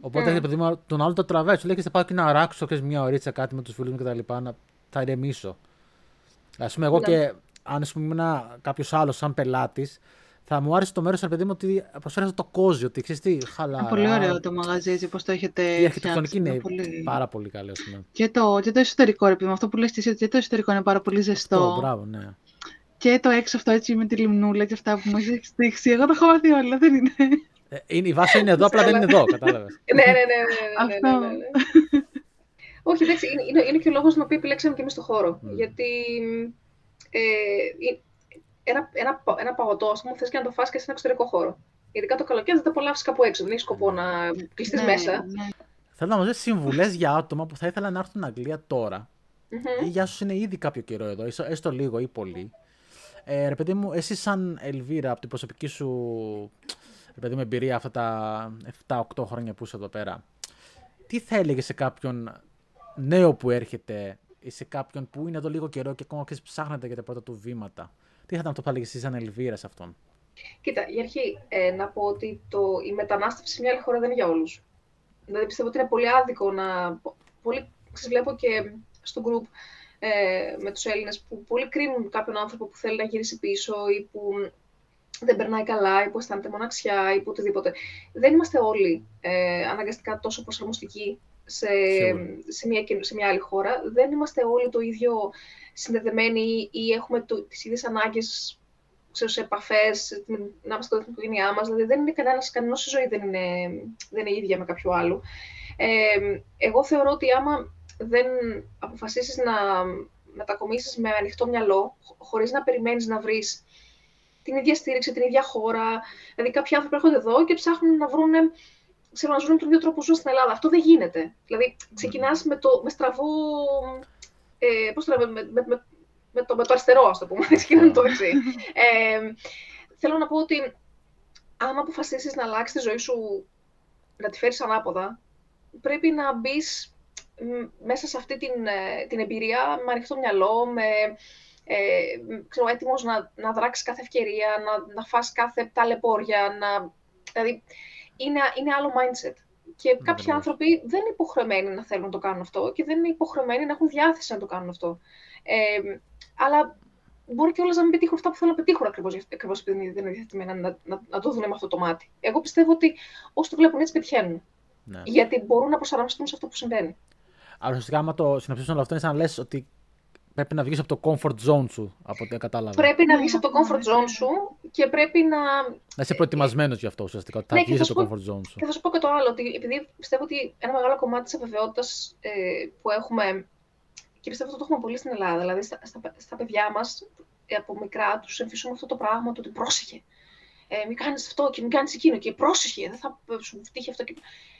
Οπότε, mm. παιδί μου, τον άλλο το τραβάει. Σου λέει και θα πάω και να ράξω και μια ωρίτσα κάτι με τους φίλους μου κτλ. Να θα ηρεμήσω. Α πούμε, εγώ ναι. και αν ας πούμε κάποιος άλλος σαν πελάτης, θα μου άρεσε το μέρος, παιδί μου, ότι προσφέρει το κόζι, ότι ξέρεις τι, χαλαρά. πολύ ωραίο το μαγαζί, πώς το έχετε. Η αρχιτεκτονική είναι πολύ... πάρα πολύ καλή, ας πούμε. Και το, και το εσωτερικό, ρε αυτό που λες εσύ, και το εσωτερικό είναι πάρα πολύ ζεστό. Αυτό, μπράβο, ναι. Και το έξω αυτό έτσι με τη λιμνούλα και αυτά που μου έχει δείξει. Εγώ το έχω μάθει όλα, δεν είναι. Ε, είναι, η βάση είναι εδώ, απλά δεν είναι εδώ, κατάλαβες. ναι, ναι, ναι, ναι, ναι, ναι, ναι, Όχι, εντάξει, είναι, είναι, είναι και ο λόγος τον οποίο επιλέξαμε και εμείς το χώρο. Mm. Γιατί ε, ένα, ένα, ένα παγωτό, ας πούμε, θες και να το φας και σε ένα εξωτερικό χώρο. Ειδικά το καλοκαίρι δεν τα απολαύσεις κάπου έξω. Δεν έχεις σκοπό να κλειστείς ναι, μέσα. Ναι. Θέλω να μα δώσει συμβουλές για άτομα που θα ήθελαν να έρθουν στην Αγγλία τώρα. Mm-hmm. Ή για όσους είναι ήδη κάποιο καιρό εδώ, έστω λίγο ή πολύ. Ε, ρε παιδί μου, εσύ σαν Ελβίρα, από την προσωπική σου ρε παιδί μου, εμπειρία αυτά τα 7-8 χρόνια που είσαι εδώ πέρα, τι θα έλεγες σε κάποιον νέο που έρχεται ή σε κάποιον που είναι εδώ λίγο καιρό και ακόμα και ψάχνεται για τα πρώτα του βήματα. Τι θα ήταν αυτό που θα έλεγες εσύ σαν Ελβίρα σε αυτόν; Κοίτα, για αρχή ε, να πω ότι το, η μετανάστευση σε μια άλλη χώρα δεν είναι για όλους. Δηλαδή πιστεύω ότι είναι πολύ άδικο να. Πολύ, σας βλέπω και στο group ε, με τους Έλληνες που πολύ κρίνουν κάποιον άνθρωπο που θέλει να γυρίσει πίσω ή που δεν περνάει καλά ή που αισθάνεται μοναξιά ή που οτιδήποτε. Δεν είμαστε όλοι ε, αναγκαστικά τόσο προσαρμοστικοί σε, σε, μια, σε μια άλλη χώρα. Δεν είμαστε όλοι το ίδιο συνδεδεμένοι ή έχουμε το, τις ίδιες ανάγκες ξέρω, σε επαφές, να είμαστε με την οικογένειά μας. Δηλαδή, δεν είναι κανένας, κανένας ζωή δεν είναι, δεν είναι ίδια με κάποιο άλλο. Ε, εγώ θεωρώ ότι άμα δεν αποφασίσεις να μετακομίσεις με ανοιχτό μυαλό, χωρίς να περιμένεις να βρεις την ίδια στήριξη, την ίδια χώρα. Δηλαδή, κάποιοι άνθρωποι έρχονται εδώ και ψάχνουν να βρουν, ξέρω, να ζουν τον ίδιο τρόπο που ζουν στην Ελλάδα. Αυτό δεν γίνεται. Δηλαδή, ξεκινάς με, το, με στραβό. Ε, πώς το με, με, με, με, το, με το αριστερό, ας το πούμε. Ξεκινάμε το δεξί. Ε, θέλω να πω ότι άμα αποφασίσεις να αλλάξεις τη ζωή σου, να τη φέρεις ανάποδα, πρέπει να μπεις μέσα σε αυτή την, ε, την εμπειρία με ανοιχτό μυαλό, με, ε, ξέρω, έτοιμος να, να δράξεις κάθε ευκαιρία, να, να φας κάθε ταλαιπώρια, να... δηλαδή είναι, είναι άλλο mindset. Και ναι, κάποιοι άνθρωποι δεν είναι υποχρεωμένοι να θέλουν να το κάνουν αυτό και δεν είναι υποχρεωμένοι να έχουν διάθεση να το κάνουν αυτό. Ε, αλλά μπορεί και όλα να μην πετύχουν αυτά που θέλουν να πετύχουν ακριβώς επειδή δεν είναι διαθετημένοι να, να, να, το δουν με αυτό το μάτι. Εγώ πιστεύω ότι όσοι το βλέπουν έτσι πετυχαίνουν. Ναι. Γιατί μπορούν να προσαρμοστούν σε αυτό που συμβαίνει. Αλλά ουσιαστικά, άμα το συναψίσουν όλο αυτό, είναι σαν να λες ότι πρέπει να βγεις από το comfort zone σου, από ό,τι κατάλαβα. Πρέπει να βγεις από το comfort zone σου και πρέπει να. Να είσαι προετοιμασμένος γι' αυτό ουσιαστικά. Ότι θα ναι, βγεις από το comfort zone σου. Και θα σου πω και το άλλο, ότι επειδή πιστεύω ότι ένα μεγάλο κομμάτι της αβεβαιότητας ε, που έχουμε. Και πιστεύω ότι το έχουμε πολύ στην Ελλάδα. Δηλαδή, στα, στα, στα παιδιά μας, ε, από μικρά, τους εμφυσούμε αυτό το πράγμα, το ότι πρόσεχε. Ε, μην κάνεις αυτό και μην κάνεις εκείνο και πρόσεχε. Δεν θα σου τύχει αυτό. Και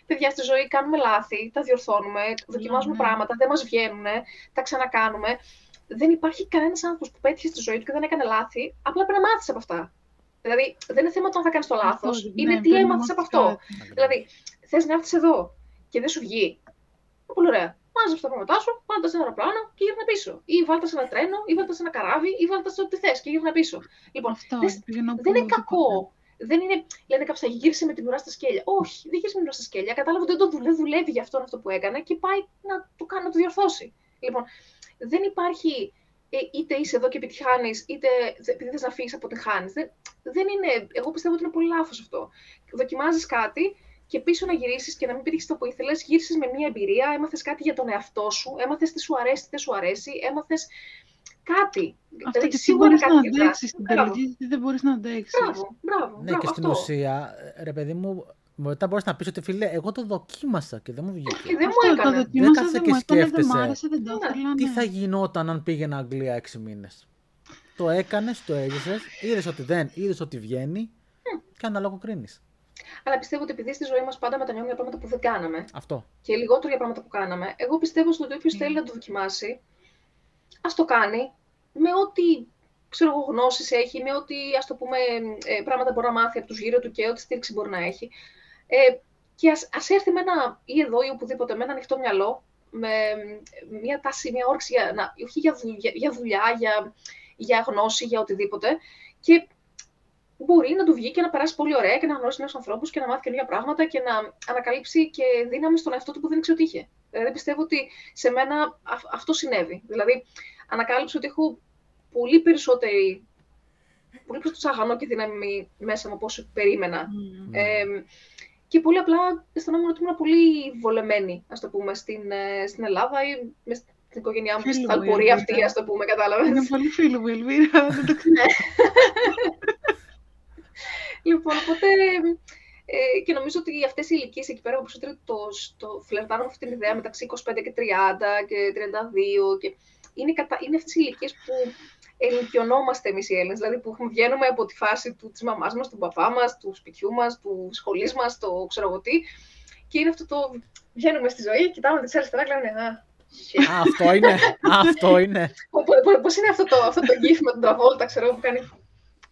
παιδιά στη ζωή κάνουμε λάθη, τα διορθώνουμε, δοκιμάζουμε ναι. πράγματα, δεν μας βγαίνουν, τα ξανακάνουμε. Δεν υπάρχει κανένας άνθρωπος που πέτυχε στη ζωή του και δεν έκανε λάθη, απλά πρέπει να μάθεις από αυτά. Δηλαδή, δεν είναι θέμα το αν θα κάνεις το λάθος, είναι ναι, τι έμαθες από αυτό. Δηλαδή, θες να έρθεις εδώ και δεν σου βγει. Πολύ ωραία. Μάζεψε τα πράγματά σου, βάλτε σε ένα αεροπλάνο και γύρνα πίσω. Ή βάλτε σε ένα τρένο, ή βάλτε σε ένα καράβι, ή βάλτε σε ό,τι θες και γύρνα πίσω. Λοιπόν, αυτό, δεν είναι κακό δεν είναι, λένε κάποιο, θα γύρισε με την ουρά στα σκέλια. Όχι, δεν γύρισε με την ουρά στα σκέλια. Κατάλαβε ότι δεν το δουλεύει, δουλεύει για αυτόν αυτό που έκανε και πάει να το κάνει, να το διορθώσει. Λοιπόν, δεν υπάρχει ε, είτε είσαι εδώ και επιτυχάνεις, είτε επειδή θες να φύγεις από την χάνει. Δεν, δεν είναι, εγώ πιστεύω ότι είναι πολύ λάθος αυτό. Δοκιμάζεις κάτι και πίσω να γυρίσεις και να μην πετύχεις το που ήθελες, γύρισες με μια εμπειρία, έμαθες κάτι για τον εαυτό σου, έμαθες τι σου αρέσει, τι δεν σου αρέσει, έμαθες κάτι. Αυτό δηλαδή, και σίγουρα μπορείς να αντέξεις στην τελική, δεν μπορείς να αντέξεις. Μπράβο, μπράβο. Ναι, και στην ουσία, ρε παιδί μου, μετά μπορείς να πεις ότι φίλε, εγώ το δοκίμασα και δεν μου βγήκε. Και δεν μου έκανες. Το δεν κάθεσαι και σκέφτεσαι. Δεν άρεσε, δεν το ήθελα, Τι ναι. θα γινόταν αν πήγαινα Αγγλία έξι μήνες. Το έκανες, το έζησες, είδες ότι δεν, είδες ότι βγαίνει mm. και αναλόγω κρίνεις. Αλλά πιστεύω ότι επειδή στη ζωή μας πάντα μετανιώνουμε για πράγματα που δεν κάναμε. Αυτό. Και λιγότερο για πράγματα που κάναμε. Εγώ πιστεύω ότι όποιος mm. θέλει να το δοκιμάσει, ας το κάνει με ό,τι ξέρω εγώ, γνώσεις έχει, με ό,τι ας το πούμε, ε, πράγματα μπορεί να μάθει από τους γύρω του και ό,τι στήριξη μπορεί να έχει. Ε, και ας, ας έρθει με ένα, ή εδώ ή οπουδήποτε, με ένα ανοιχτό μυαλό, με μια τάση, μια όρξη, για, να, όχι για, δουλειά, για, δουλειά, για, για γνώση, για οτιδήποτε. Και μπορεί να του βγει και να περάσει πολύ ωραία και να γνωρίσει νέους ανθρώπους και να μάθει καινούργια πράγματα και να ανακαλύψει και δύναμη στον εαυτό του που δεν ήξερε ότι είχε. Δηλαδή πιστεύω ότι σε μένα αυτό συνέβη. Δηλαδή, ανακάλυψα ότι έχω πολύ περισσότερη πολύ περισσότερο σαγανό και δύναμη μέσα μου από όσο περίμενα. Mm. Ε, και πολύ απλά αισθανόμουν ότι ήμουν πολύ βολεμένη, ας το πούμε, στην, ε, στην Ελλάδα ή μες στην οικογένειά μου, στην αλπορία αυτή, ας το πούμε, κατάλαβες; Είναι πολύ φίλο μου, Ελβίρα, δεν το ξέρω. λοιπόν, οπότε Ε, και νομίζω ότι αυτές οι ηλικίες εκεί πέρα που το, το φλερτάρουν αυτή την ιδέα μεταξύ 25 και 30 και 32. Και είναι, κατα... είναι αυτές οι ηλικίες που ενοικιωνόμαστε εμείς οι Έλληνες. Δηλαδή που βγαίνουμε από τη φάση του, της μαμάς μας, του παπά μας, του σπιτιού μας, του σχολής μας, το ξέρω εγώ τι. Και είναι αυτό το. Βγαίνουμε στη ζωή, κοιτάμε τη αριστερά και λέμε Α, αυτό είναι. αυτό είναι. Πώς είναι αυτό το, αυτό το gif με τον Τραβόλτα, ξέρω που κάνει.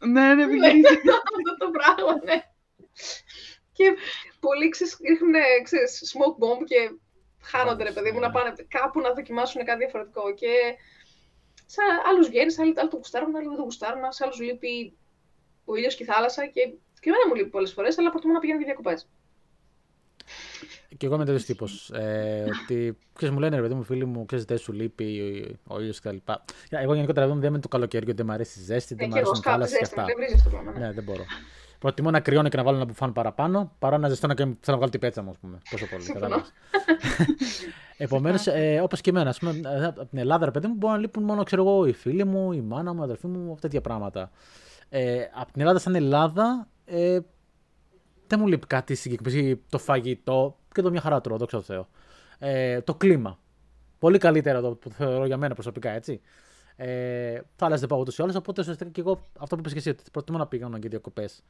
Ναι, ναι, ναι. Αυτό το πράγμα, ναι. Και πολλοί ξέρεις, ρίχνουν ξέρεις, smoke bomb και χάνονται, ρε παιδί μου, να πάνε κάπου να δοκιμάσουν κάτι διαφορετικό. Και σε άλλους βγαίνει, άλλοι, άλλοι το γουστάρουν, άλλοι δεν το γουστάρουν, σε άλλους λείπει ο ήλιος και η θάλασσα. Και, και εμένα μου λείπει πολλές φορές, αλλά προτιμώ να πηγαίνω για διακοπές. Και εγώ είμαι τέτοιος τύπος. Ε, ότι ξέρεις, μου λένε ρε παιδί μου, φίλοι μου, ξέρεις, δεν σου λείπει ο ήλιος κτλ. Εγώ γενικότερα δεν είμαι το καλοκαίρι, γιατί δεν μου αρέσει η ζέστη, δεν μου αρέσει η θάλασσα και αυτά. Ναι. ναι, δεν μπορώ. Προτιμώ να κρυώνω και να βάλω ένα μπουφάν παραπάνω παρά να ζεστώ και θέλω να βγάλω την πέτσα μου, ας πούμε. Τόσο πολύ. Επομένως, ε, όπως και εμένα, πούμε, ε, από την Ελλάδα, ρε παιδί μου, μπορεί να λείπουν μόνο ξέρω εγώ, οι φίλοι μου, η μάνα μου, η αδερφή μου, τέτοια πράγματα. Ε, από την Ελλάδα, σαν Ελλάδα, ε, δεν μου λείπει κάτι συγκεκριμένο. Το φαγητό και το μια χαρά τρώω, δόξα τω Θεώ. Ε, το κλίμα. Πολύ καλύτερα το, το θεωρώ για μένα προσωπικά, έτσι. Ε, θα άλλαζε πάω ούτως ή άλλως. Οπότε ουσιαστικά και εγώ αυτό που είπες και εσύ, ότι προτιμώ να πηγαίνω για διακοπές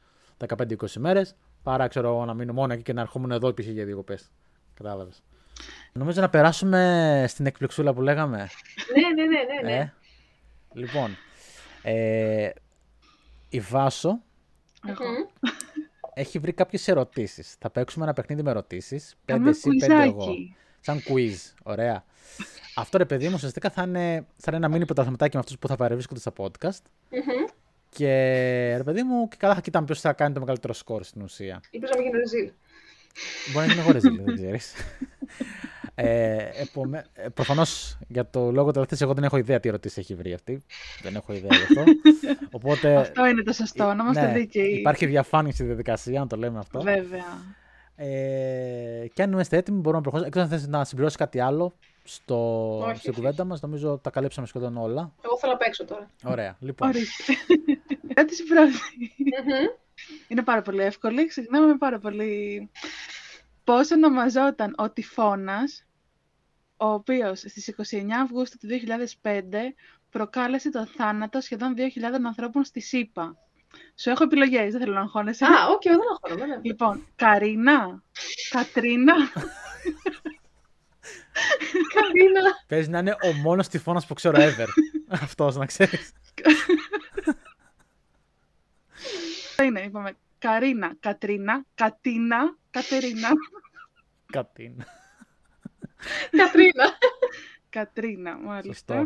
15-20 μέρες, παρά ξέρω εγώ να μείνω μόνο εκεί και να ερχόμουν εδώ πίσω για διακοπές. Κατάλαβες. Νομίζω να περάσουμε στην εκπληξούλα που λέγαμε. ναι, ναι, ναι, ναι. ναι. Ε, λοιπόν, ε, η Βάσο έχει βρει κάποιες ερωτήσεις. Θα παίξουμε ένα παιχνίδι με ερωτήσεις. Πέντε εσύ, πέντε εγώ. Σαν quiz. Ωραία. Αυτό ρε παιδί μου ουσιαστικά θα είναι, θα είναι ένα μήνυμα πρωταθληματάκι με αυτούς που θα παρευρίσκονται στα podcast. Και ρε παιδί μου, και καλά θα κοιτάμε ποιος θα κάνει το μεγαλύτερο σκόρ στην ουσία. Είπε να μην γίνει ρεζίλ. Μπορεί να γίνει εγώ ρεζίλ, δεν ξέρεις. Ε, επομέ... Ε, Προφανώς για το λόγο του εγώ δεν έχω ιδέα τι ερωτήσεις έχει βρει αυτή. Δεν έχω ιδέα γι' αυτό. Οπότε... Αυτό είναι το σωστό, να είμαστε ναι, δίκαιοι. Υπάρχει διαφάνεια στη διαδικασία, να το λέμε αυτό. Βέβαια. Ε, και αν είμαστε έτοιμοι, μπορούμε να προχωρήσουμε. Εκτός αν θες να συμπληρώσεις κάτι άλλο στο, όχι, στην κουβέντα μας, νομίζω τα καλύψαμε σχεδόν όλα. Εγώ θέλω να παίξω τώρα. Ωραία, λοιπόν. Ερώτηση Είναι πάρα πολύ εύκολη. Ξεκινάμε πάρα πολύ πώς ονομαζόταν ο τυφώνας, ο οποίος στις 29 Αυγούστου του 2005 προκάλεσε το θάνατο σχεδόν 2.000 ανθρώπων στις ΗΠΑ. Σου έχω επιλογές, δεν θέλω να αγχώνεσαι. Α, οκ, δεν αγχώνομαι. Λοιπόν, Καρίνα, Κατρίνα... Καρίνα. Παίζει να είναι ο μόνος τυφώνας που ξέρω ever. Αυτός, να ξέρεις. Είναι, είπαμε, Καρίνα, Κατρίνα, Κατίνα, Κατερίνα. Κατίνα. Κατρίνα. Κατρίνα, μάλιστα.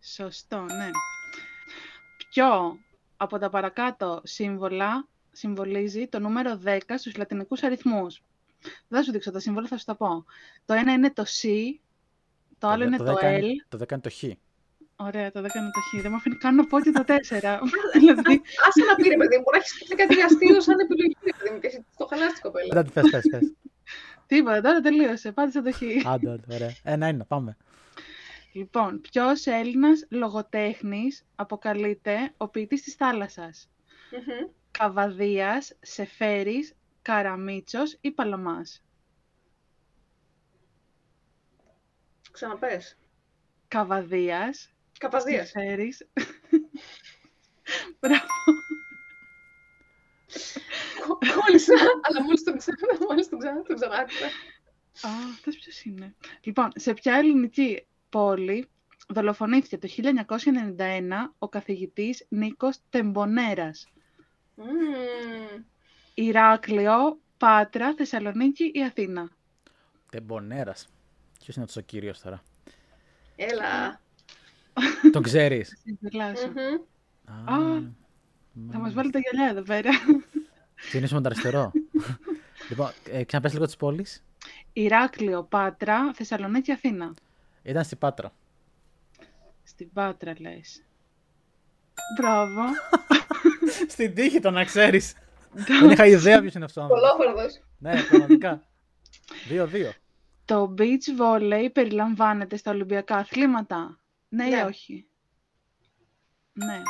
Σωστό. ναι. Ποιο από τα παρακάτω σύμβολα συμβολίζει το νούμερο 10 στους λατινικούς αριθμούς; Δεν θα σου δείξω τα σύμβολα, θα σου τα πω. Το ένα είναι το C, το άλλο είναι το, L. Το 10 είναι το Χ. Ωραία, το 10 είναι το Χ. Δεν μου αφήνει καν να πω και το 4. δηλαδή... Άσε να πει, ρε παιδί μου, να έχεις κάτι αστείο σαν επιλογή, ρε παιδί μου, και το χαλάσει κοπέλα. Δεν πες, πες, πες. Τίποτα, τώρα τελείωσε. Πάτησε το Χ. Άντε, άντε, ωραία. Ένα-ένα, πάμε. Λοιπόν, ποιος Έλληνας λογοτέχνης αποκαλείται ο ποιητής της θάλασσας; Mm-hmm. Καβαδίας, Σεφέρης, Καραμίτσος ή Παλωμάς; Ξαναπες. Καβαδίας. Καβαδίας. Φέρεις. Μπράβο. Κόλλησα, αλλά μόλις τον ξανά, μόλις τον ξανά, τον ξανά Α, αυτός ποιος είναι; Λοιπόν, σε ποια ελληνική πόλη δολοφονήθηκε το 1991 ο καθηγητής Νίκος Τεμπονέρας; Mm. Ηράκλειο, Πάτρα, Θεσσαλονίκη ή Αθήνα; Τεμπονέρας. Ποιος είναι αυτός ο κύριος τώρα; Έλα. Το ξέρεις. Α, θα μας βάλει τα γυαλιά εδώ πέρα. Τι είναι με αριστερό. λοιπόν, ε, ξαναπες λίγο τις πόλεις. Ηράκλειο, Πάτρα, Θεσσαλονίκη, Αθήνα. Ήταν στην Πάτρα. Στην Πάτρα λες. Μπράβο. στην τύχη το να ξέρεις. Δεν είχα ιδέα ποιος είναι αυτός. Κολόφερδος. ναι, πραγματικά. Δύο-δύο. Το beach volley περιλαμβάνεται στα Ολυμπιακά αθλήματα; Ναι, ναι. ή όχι. Ναι.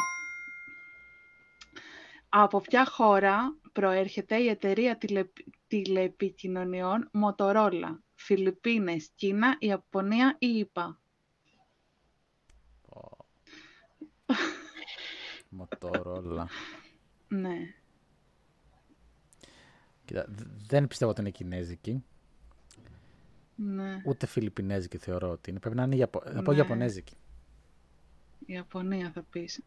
Από ποια χώρα προέρχεται η εταιρεία τηλε... τηλεπικοινωνιών Motorola; Φιλιππίνες, Κίνα, Ιαπωνία ή ΙΠΑ; Μοτορόλα. Ναι. Κοίτα, δ- δεν πιστεύω ότι είναι κινέζικη. Ναι. Ούτε φιλιππινέζικη θεωρώ ότι είναι. Πρέπει να είναι Ιαπω... θα πω Ναι. Ιαπωνέζικη. Ιαπωνία θα πεις.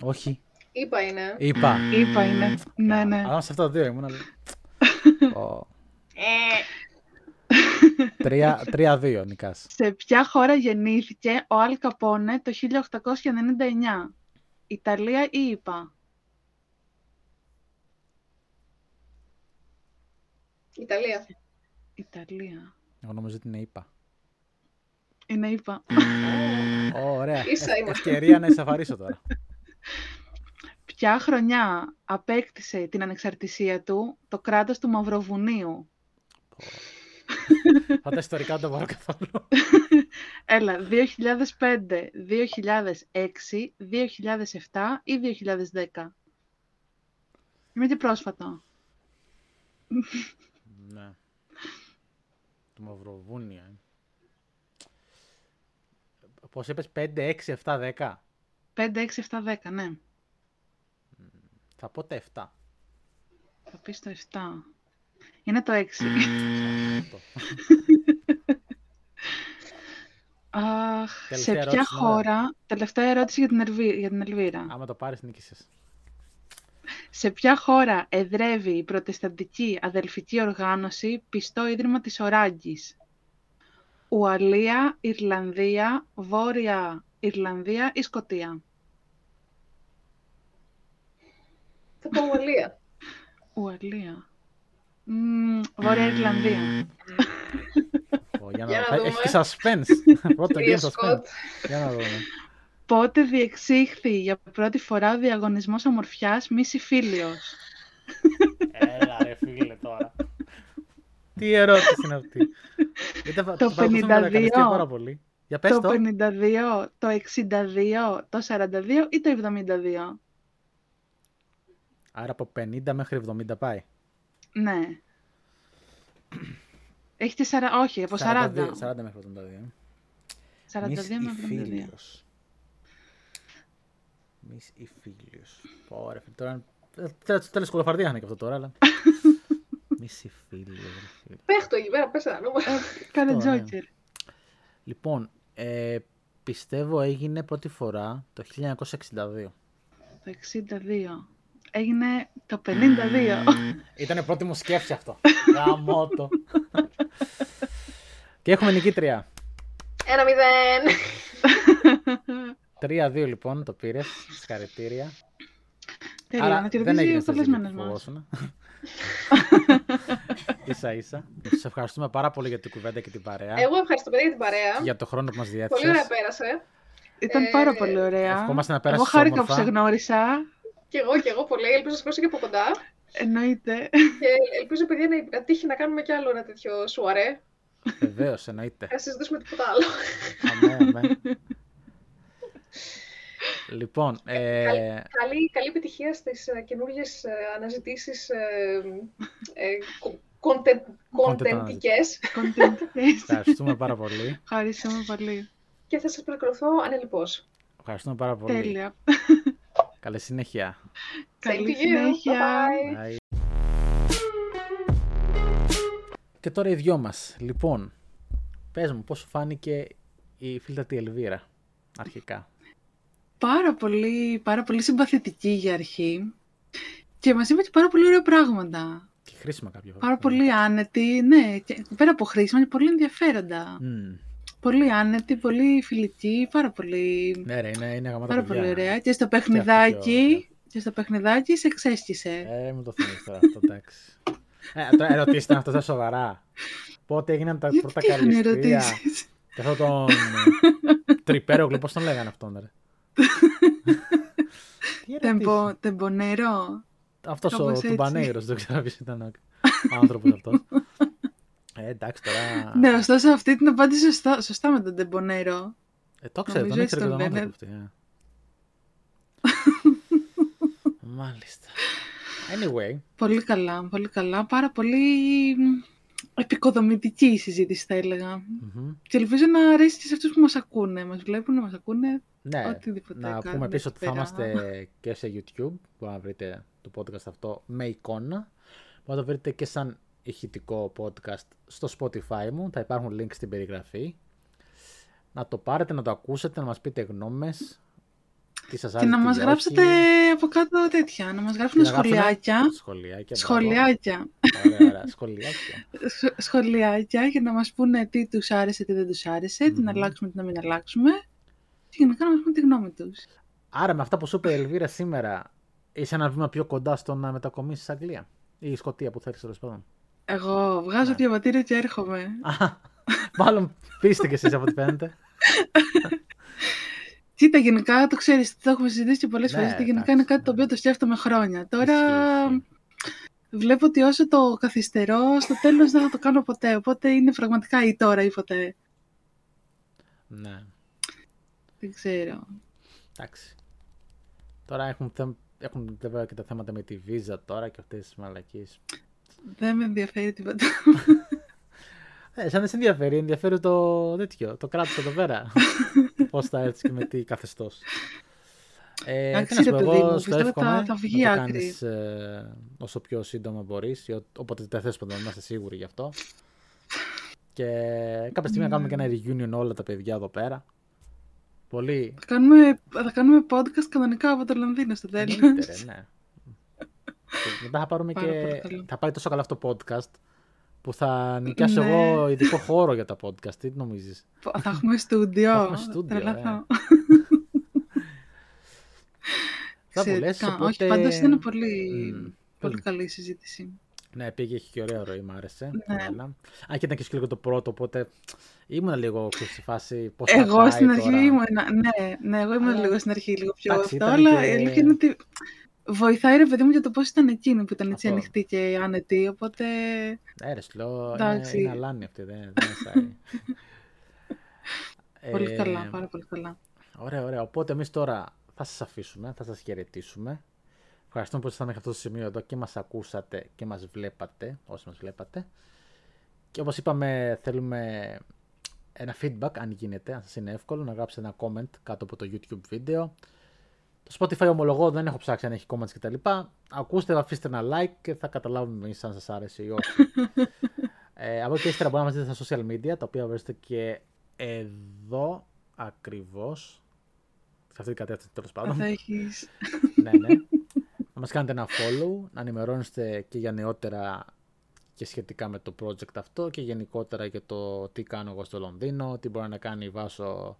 Όχι. Είπα είναι. Είπα. ίπα είναι. Ναι, ναι. Αλλά σε αυτά τα δύο ήμουν. αλλά- Ω, Ε, τρία- Τρία-δύο νικάς. Σε ποια χώρα γεννήθηκε ο Αλ Καπόνε το 1899. Ιταλία ή ΙΠΑ; Ιταλία. Ιταλία. Εγώ νομίζω ότι είναι είπα. Είναι ΙΠΑ. Ω, ωραία. Ίσα Ε- είμαστε. Ευκαιρία να εισαφαρίσω τώρα. Ποια χρονιά απέκτησε την ανεξαρτησία του το κράτος του Μαυροβουνίου; Θα τα ιστορικά δεν το μπορώ καθόλου. Έλα, 2005, 2006, 2007 ή 2010. Είμαι και πρόσφατο. ναι. Το Μαυροβούνιο. Ε. Πώς είπες, 5, 6, 7, 10. 5, 6, 7, 10, ναι. Θα πω τα 7. Θα πεις το 7. Είναι το 6. Αυτό. Αχ, σε Τελευταία ποια ερώτηση, ναι. χώρα... Τελευταία ερώτηση για την, Ελβί- για την Ελβίρα. Άμα το πάρεις, νίκησες. Σε ποια χώρα εδρεύει η προτεσταντική αδελφική οργάνωση Πιστό Ίδρυμα της Οράγκης. Ουαλία, Ιρλανδία, Βόρεια Ιρλανδία ή Σκοτία; Θα πω Ουαλία. Ουαλία. Μμμ, Βόρεια Ιρλανδία. Ω, για Για να... να θα- δούμε. Έχει και suspense. Πρώτο Κυρία game suspense. Σκοτ. Για να δούμε. Πότε διεξήχθη για πρώτη φορά ο διαγωνισμός ομορφιάς Μίση Φίλιος. Έλα ρε φίλε τώρα. Τι ερώτηση είναι αυτή; Γιατί θα- Το το παρακολουθούμε τώρα, 52. ευχαριστώ πάρα πολύ. Για πες Το το. 52, το 62, το 42 ή το 72. Άρα από 50 μέχρι 70 πάει. Ναι. Έχετε 40, όχι, από 40. 42, 40 μέχρι 72. 42 Μις με 72. Ιφίλιος. Μις Ιφίλιος. Πω ρε φίλε, τώρα... Τέλος τέλος σκολοφαρτία είναι και αυτό τώρα, αλλά... Μις Ιφίλιος, ρε φίλε. Πέχτο εκεί πέρα, πες ένα νούμερο. Κάνε Αυτό, ναι. τζόκερ. Λοιπόν, ε, πιστεύω έγινε πρώτη φορά το 1962. Το 62. Έγινε το 52. Ήτανε πρώτη μου σκέψη αυτό. Γαμώτο. και έχουμε νικήτρια. Ένα μηδέν. 3-2 λοιπόν το πήρες. Συγχαρητήρια. Τέλεια, να δεν κερδίζει έγινε ο στο καλεσμένος ζήτημα που μας. φοβόσουνα. ίσα ίσα. Σε ευχαριστούμε πάρα πολύ για την κουβέντα και την παρέα. Εγώ ευχαριστώ παιδί για την παρέα. Για το χρόνο που μας Πολύ ωραία διέθεσες. πέρασε. Ήταν Ε, πάρα πολύ ωραία. ευχόμαστε να Εγώ πέρασεις χάρηκα που όμορφα. σε γνώρισα. Και εγώ και εγώ πολύ. Ελπίζω να σας και από κοντά. Εννοείται. Και ελπίζω, παιδιά, να τύχει να κάνουμε κι άλλο ένα τέτοιο σουαρέ. Βεβαίως, εννοείται. Να συζητήσουμε τίποτα άλλο. αμέ, αμέ. Λοιπόν, ε, καλή, καλή επιτυχία στις uh, καινούργιες ε, αναζητήσεις ε, ε, κο- content, contentικές Content. ευχαριστούμε πάρα πολύ. Ευχαριστούμε πολύ. και θα σας παρακολουθώ ανελιπώς. Ευχαριστούμε πάρα πολύ. Τέλεια. Καλή συνέχεια. Καλή Same to you. συνέχεια. Bye-bye. Bye. Και τώρα οι δυο μας. Λοιπόν, πες μου πώς σου φάνηκε η φίλτατη Ελβίρα αρχικά; Πάρα πολύ, πάρα πολύ συμπαθητική για αρχή. Και μας είπε και πάρα πολύ ωραία πράγματα. Και χρήσιμα κάποια Πάρα πολύ άνετη, ναι, και πέρα από χρήσιμα και πολύ ενδιαφέροντα. Μμμ. Πολύ άνετη, πολύ φιλική, πάρα πολύ, Ναι ρε, είναι, είναι γαμάτα πάρα παιδιά. πολύ ωραία. Και στο Και αυτή παιχνιδάκι, και στο παιχνιδάκι σε ξέσκησε. Ε, μου το θυμίσεις τώρα αυτό, εντάξει. Ε, τώρα ερωτήσεις ήταν αυτό τα σοβαρά. Πότε έγιναν τα Γιατί πρώτα τι είχαν καρλιστρία. ερωτήσεις; Και αυτό τον τρυπέρο πώς τον λέγανε αυτόν ρε; Τι ερωτήσεις; Τεμπο, τεμπονέρο. Αυτός ο Κάπως έτσι. Τουμπανέιρος, δεν ξέρω ποιος ήταν ο άνθρωπος αυτός. Ε, εντάξει τώρα. Ναι, ωστόσο αυτή την απάντησε σωστά, σωστά με τον τεμπονέρο. Ε, το ξέρω, νομίζω τον έτσι ήξερε και τον τον λένε. άνθρωπο αυτή. ε. Μάλιστα. Anyway. Πολύ καλά, πολύ καλά. Πάρα πολύ επικοδομητική η συζήτηση, θα έλεγα. Mm-hmm. Και ελπίζω να αρέσει και σε αυτούς που μας ακούνε. Μας βλέπουν, μας ακούνε. Ναι, Οτιδήποτε να κάνουμε πούμε επίσης εκεί ότι θα πέρα. είμαστε και σε YouTube, που να βρείτε το podcast αυτό με εικόνα. Μπορείτε να το βρείτε και σαν ηχητικό podcast στο Spotify μου, θα υπάρχουν links στην περιγραφή. Να το πάρετε, να το ακούσετε, να μας πείτε γνώμες, τι σας Και άρεσε, να τι μας όχι. γράψετε από κάτω τέτοια. Να μας γράφουν Και να γράψετε σχολιάκια. Σχολιάκια. μπράβο. Σχολιάκια. Ωραία, ωραία, σχολιάκια. Σχ- Σχολιάκια για να μας πούνε τι τους άρεσε, τι δεν τους άρεσε, τι να Μμμ. αλλάξουμε, τι να μην αλλάξουμε. Και γενικά να μας πούνε τη γνώμη τους. Άρα με αυτά που σου είπε η Ελβίρα σήμερα, είσαι ένα βήμα πιο κοντά στο να μετακομίσεις Αγγλία ή η Σκωτία που θέλεις τέλος πάντων; Εγώ βγάζω Ναι. διαβατήριο και έρχομαι. Α, Μάλλον πείστε κι εσείς από ό,τι φαίνεται. Κοίτα, γενικά το ξέρεις, το έχουμε συζητήσει και πολλές Ναι, φορές, ότι γενικά εντάξει, είναι κάτι το ναι. οποίο το σκέφτομαι χρόνια. Τώρα Ισχύει, βλέπω ότι όσο το καθυστερώ, στο τέλος δεν θα το κάνω ποτέ. Οπότε είναι πραγματικά ή τώρα ή ποτέ. Ναι, Δεν ξέρω. εντάξει. Τώρα έχουν, θέμ- έχουν βέβαια και τα θέματα με τη βίζα τώρα και αυτές τις μαλακίες. Δεν με ενδιαφέρει τίποτα. Ε, σαν δεν σε ενδιαφέρει, ενδιαφέρει το τέτοιο, το κράτος εδώ πέρα. Πώς θα έρθεις και με τι καθεστώς. Ε, Εντάξει, τι να σου ρε πω, παιδί εγώ μου, στο πιστεύω εύχομαι θα- θα βγει να το άκρη. κάνεις ε, όσο πιο σύντομα μπορείς, ή ό- όποτε δεν θες να είμαστε σίγουροι γι' αυτό. Και κάποια στιγμή να κάνουμε και ένα reunion όλα τα παιδιά εδώ πέρα. Πολύ. θα, κάνουμε, θα κάνουμε podcast κανονικά από το Λονδίνο στο τέλος. Εννοείται, ρε, ναι. Και μετά θα πάρουμε Πάρα πολύ και. καλό. Θα πάει τόσο καλά αυτό το podcast που θα νοικιάσω Ναι. εγώ ειδικό χώρο για τα podcast. Τι νομίζεις; θα έχουμε στούντιο. Θα έχουμε στούντιο, Τρελαθώ. ε. Θα μου λες, Εξαιρετικά. οπότε... Όχι, πάντως ήταν πολύ, Μμ, πολύ πες καλή η συζήτηση. Ναι, πήγε, έχει και ωραία ροή, μ' άρεσε. Ναι. Καλά. Α, και ήταν και λίγο το πρώτο, οπότε ήμουν λίγο ξέρεις, στη φάση πώς θα Εγώ πάει στην αρχή τώρα. ήμουν, ναι, ναι, εγώ ήμουν Αλλά- λίγο στην αρχή λίγο πιο Εντάξει, αυτό, ήταν αλλά και- η αλήθεια είναι ότι βοηθάει ρε παιδί μου για το πώς ήταν εκείνη που ήταν έτσι Αυτό. ανοιχτή και άνετη, οπότε Ναι, ρε, σου λέω, είναι, Εντάξει. είναι αλάνη αυτή, δεν, δεν μασάει. πολύ Ε, καλά, πάρα πολύ καλά. Ωραία, ωραία. Οπότε εμείς τώρα θα σας αφήσουμε, θα σας χαιρετήσουμε. Ευχαριστούμε που ήσασταν μέχρι αυτό το σημείο εδώ και μας ακούσατε και μας βλέπατε, όσοι μας βλέπατε. Και όπως είπαμε, θέλουμε ένα feedback, αν γίνεται, αν σας είναι εύκολο, να γράψετε ένα comment κάτω από το YouTube βίντεο. Το Spotify ομολογώ, δεν έχω ψάξει αν έχει comments κτλ. Ακούστε, αφήστε ένα like και θα καταλάβουμε εμείς αν σας άρεσε ή όχι. ε, από εκεί και ύστερα μπορείτε να μας δείτε στα social media, τα οποία βρίσκεται και εδώ ακριβώς. Σε αυτή την κατεύθυνση τέλος πάντων. Θα έχεις... ναι, ναι. Να μας κάνετε ένα follow, να ενημερώνεστε και για νεότερα και σχετικά με το project αυτό και γενικότερα για το τι κάνω εγώ στο Λονδίνο, τι μπορεί να κάνει η Βάσο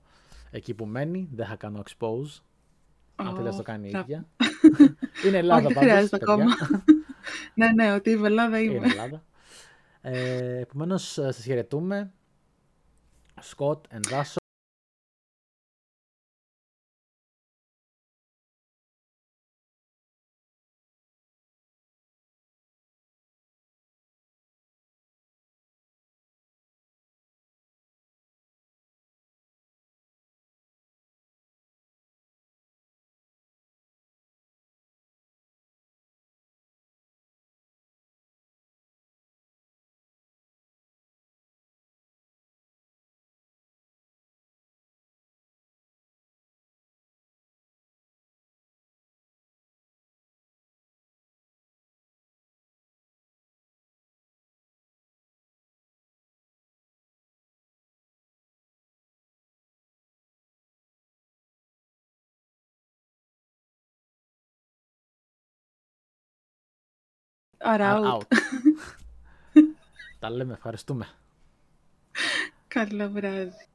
εκεί που μένει. Δεν θα κάνω expose. Αν θέλει να το κάνει η θα- ίδια. Είναι Ελλάδα Όχι, δεν πάντως, χρειάζεται παιδιά. ακόμα. ναι, ναι, ότι η Ελλάδα είμαι. Είναι Ελλάδα. Ε, Επομένως, σας χαιρετούμε. Σκοτ and are out. out. Τα λέμε, ευχαριστούμε. Καλό βράδυ.